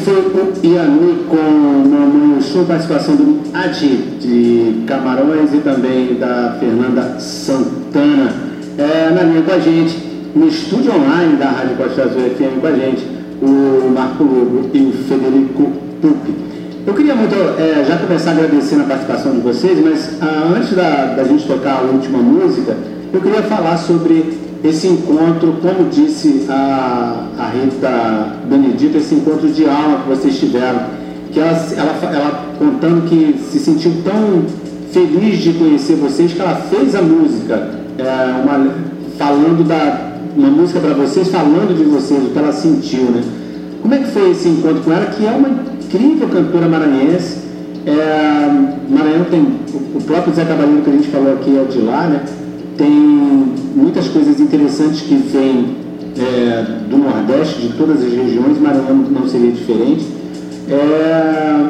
Foi o Ianu com Mamãe Oxum, participação do Adi de Camarões e também da Fernanda Santana. É, na linha com a gente, no estúdio online da Rádio Costa Azul FM com a gente, o Marco Lobo e o Federico Pupi. Eu queria muito é, já começar agradecendo a participação de vocês, mas ah, antes da, da gente tocar a última música, eu queria falar sobre esse encontro, como disse a, a Rita Benedito, esse encontro de alma que vocês tiveram, que ela, ela, ela contando que se sentiu tão feliz de conhecer vocês que ela fez a música, é, uma, falando da uma música para vocês, falando de vocês, o que ela sentiu, né? Como é que foi esse encontro com ela, que é uma incrível cantora maranhense. É, Maranhão tem o próprio Zé Cavalheiro que a gente falou aqui é de lá, né? Tem muitas coisas interessantes que vêm é, do Nordeste, de todas as regiões. Maranhão não seria diferente. É,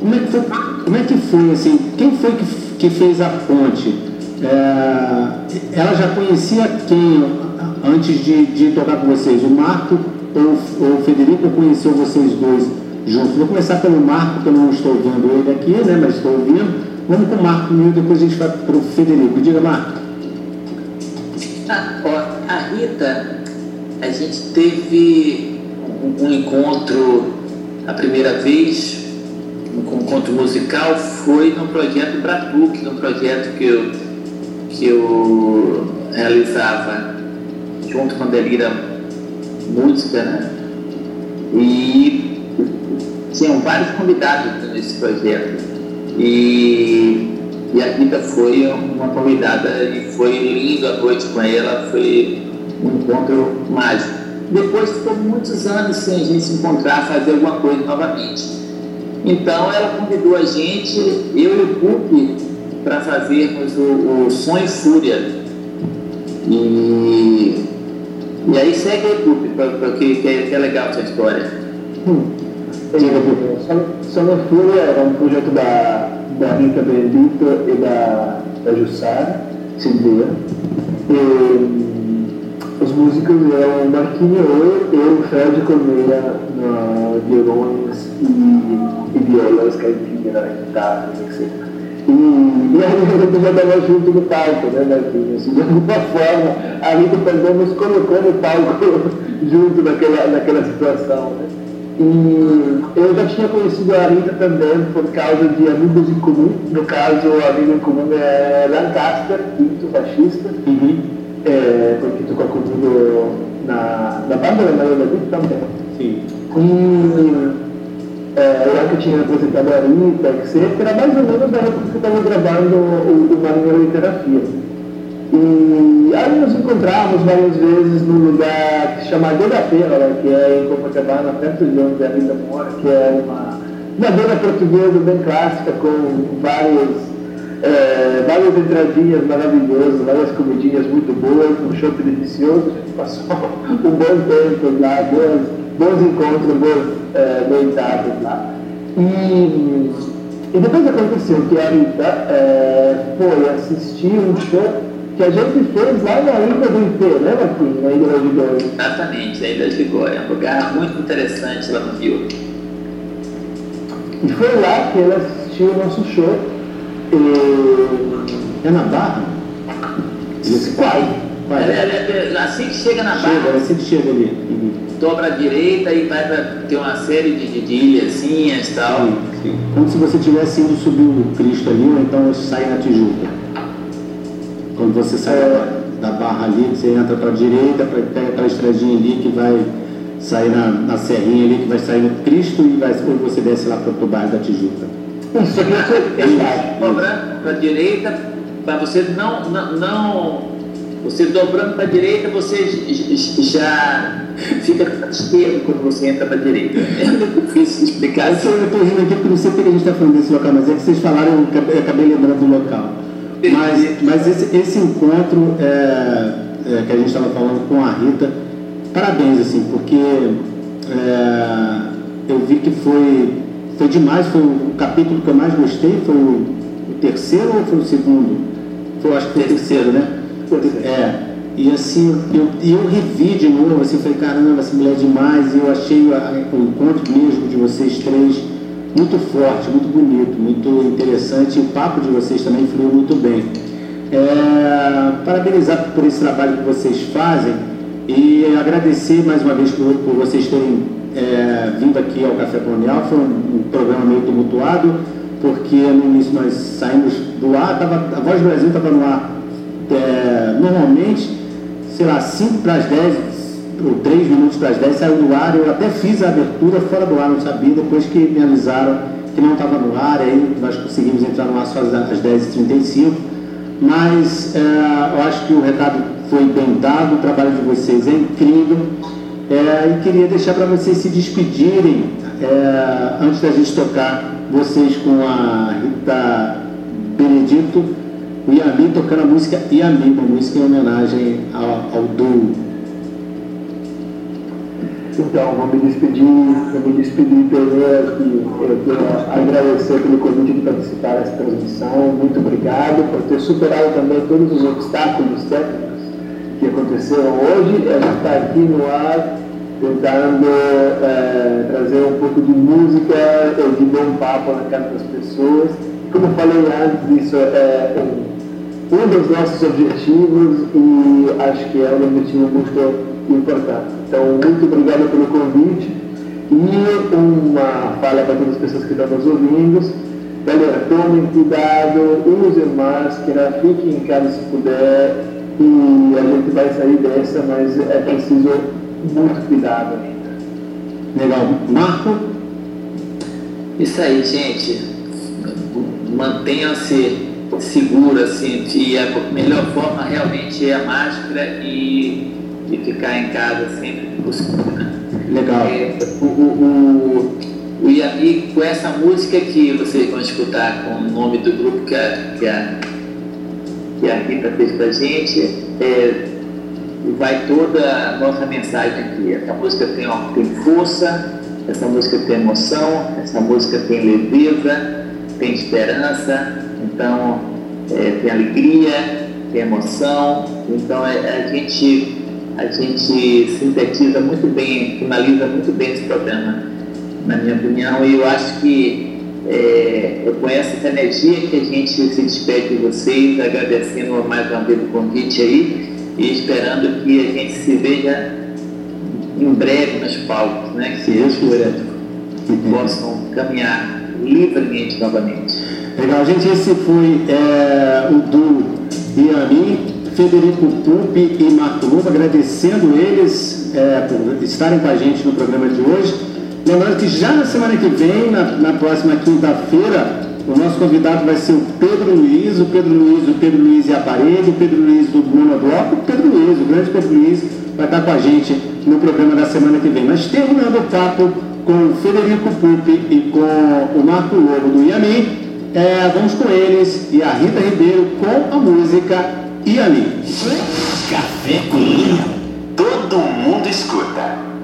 como é que foi? Como é que foi assim? Quem foi que, que fez a ponte? É, ela já conhecia quem antes de, de tocar com vocês? O Marco ou, ou o Federico conheceu vocês dois juntos? Vou começar pelo Marco, que eu não estou vendo ele aqui, né? Mas estou ouvindo. Vamos com o Marco primeiro, depois a gente vai para o Federico. Diga, Marco. Ah, ó, a Rita, a gente teve um, um encontro a primeira vez, um encontro musical, foi no projeto Bratuque, no projeto que eu, que eu realizava junto com a Delira Música, né? E tinham vários convidados nesse projeto. E e a Rita foi uma convidada e foi lindo a noite com ela, foi um encontro mágico. Depois ficou muitos anos sem a gente se encontrar, fazer alguma coisa novamente. Então ela convidou a gente, eu e o Pupi, para fazermos o, o Sonho e Fúria. E, e aí segue aí, Pupi, porque que, é, que é legal essa história. Hum. É, Sonho e Fúria era um projeto da da Rita Benedito e da, da Jussara Silveira. E, os músicos eram Marquinhos Oi, eu, Fred Cormeia na violões e, e violas, caipira, na guitarra, etc. E, e a Rita já estava junto no palco, né, Marquinhos? Assim, de alguma forma, a Rita também nos colocou no palco junto naquela, naquela situação. Né? E eu já tinha conhecido a Rita também por causa de amigos em comum. No caso, o amigo em comum é Lancaster, quinto fascista, Uhum. É, porque tocou comigo na, na banda da Maria David também. Sim. E é, lá que eu tinha apresentado a Rita, etc., era mais ou menos na época que eu estava gravando o, o Marinha Literatura. E aí nos encontramos várias vezes num lugar que se chama Dona Pena, né, que é em Copacabana, perto de onde a Rita mora, que é uma, uma dona portuguesa bem clássica, com várias, é, várias entradinhas maravilhosas, várias comidinhas muito boas, um shopping delicioso. A gente passou um bom tempo lá, boas, bons encontros, boas é, noitadas lá. E, e depois aconteceu que a Rita é, foi assistir um show que a gente fez lá na Ilha do IP, né, Marquinhos? Na Ilha do Ligório. Exatamente, a Ilha de Ligória, é um lugar muito interessante lá no Rio. E foi lá que ela assistiu o nosso show. É na Barra? Quase. Vai. Ela- ela- ela- assim que chega na Chega, barra, ela sempre chega ali. Uhum. dobra à direita e vai para ter uma série de, de, de ilhazinhas e tal. Sim, sim. Como se você tivesse indo subir o Cristo ali, ou então sair na Tijuca. Quando você sai É. da, da barra ali, você entra para a direita, pra, pega aquela estradinha ali que vai sair na, na serrinha ali, que vai sair no Cristo e vai, ou você desce lá para o bairro da Tijuca. Verdade. Dobrando para a direita, para você não, não, não- Você dobrando para a direita, você já fica para a esquerda quando você entra para a direita. É difícil explicar eu estou rindo aqui porque não sei porque a gente está falando desse local, mas é que vocês falaram, eu acabei, eu acabei lembrando do local. Mas, mas esse, esse encontro é, é, que a gente estava falando com a Rita, parabéns, assim, porque é, eu vi que foi, foi demais, foi o capítulo que eu mais gostei, foi o, o terceiro ou foi o segundo? Foi, acho que foi o terceiro, né? É, e assim, eu, eu revi de novo, assim, falei, caramba, essa mulher é demais, e eu achei a- o encontro mesmo de vocês três muito forte, muito bonito, muito interessante, e o papo de vocês também fluiu muito bem. É, parabenizar por esse trabalho que vocês fazem e agradecer mais uma vez por, por vocês terem é, vindo aqui ao Café Colonial. Foi um, um programa meio tumultuado, porque no início nós saímos do ar, tava, a Voz do Brasil estava no ar é, normalmente, sei lá, 5 para as 10, ou 3 minutos para as 10, saiu do ar. Eu até fiz a abertura fora do ar, não sabia, depois que me avisaram que não estava no ar, aí nós conseguimos entrar no ar só às às 10h35. Mas é, eu acho que o recado foi bem dado, o trabalho de vocês é incrível. É, e queria deixar para vocês se despedirem, é, antes da gente tocar vocês com a Rita Benedito, o Yami tocando a música Yami, uma música em homenagem ao, ao. Então, vou me despedir, vou me despedir primeiro aqui. Agradecer pelo convite de participar dessa transmissão. Muito obrigado por ter superado também todos os obstáculos técnicos que aconteceram hoje. A gente está aqui no ar tentando eh, trazer um pouco de música de bom papo na casa das pessoas. Como falei antes, isso é um, um dos nossos objetivos e acho que é um objetivo muito importante. Então, muito obrigado pelo convite e uma fala para todas as pessoas que estão nos ouvindo. Galera, tomem cuidado, usem máscara, fiquem em casa se puder e a gente vai sair dessa, mas é preciso muito cuidado ainda. Legal. Marco? Isso aí, gente. Mantenham-se seguros, assim, e a melhor forma realmente é a máscara e, e ficar em casa sempre que possível. né? Legal. É, o, o, o, o Yami, com essa música que vocês vão escutar com o nome do grupo que a, que a, que a Rita fez pra gente, é, vai toda a nossa mensagem aqui. Essa música tem, ó, tem força, essa música tem emoção, essa música tem leveza, tem esperança, então é, tem alegria, tem emoção. Então é, a, gente, a gente sintetiza muito bem, finaliza muito bem esse programa, na minha opinião, e eu acho que é, é com essa energia que a gente se despede de vocês, agradecendo mais uma vez o convite aí e esperando que a gente se veja em breve nos palcos, né? Que queira possam caminhar livremente novamente. Legal, gente, esse foi é, o do Iami, Federico Pupi e Marco Lupa, agradecendo eles é, por estarem com a gente no programa de hoje. Lembrando que já na semana que vem, na, na próxima quinta-feira, o nosso convidado vai ser o Pedro Luiz, o Pedro Luiz do Pedro Luiz e a Parede, o Pedro Luiz do Monobloco, o Pedro Luiz, o grande Pedro Luiz, vai estar com a gente no programa da semana que vem. Mas terminando o papo com o Federico Pupi e com o Marco Lobo do Iami, é, vamos com eles e a Rita Ribeiro com a música Iami. Café Colonial. Todo mundo escuta.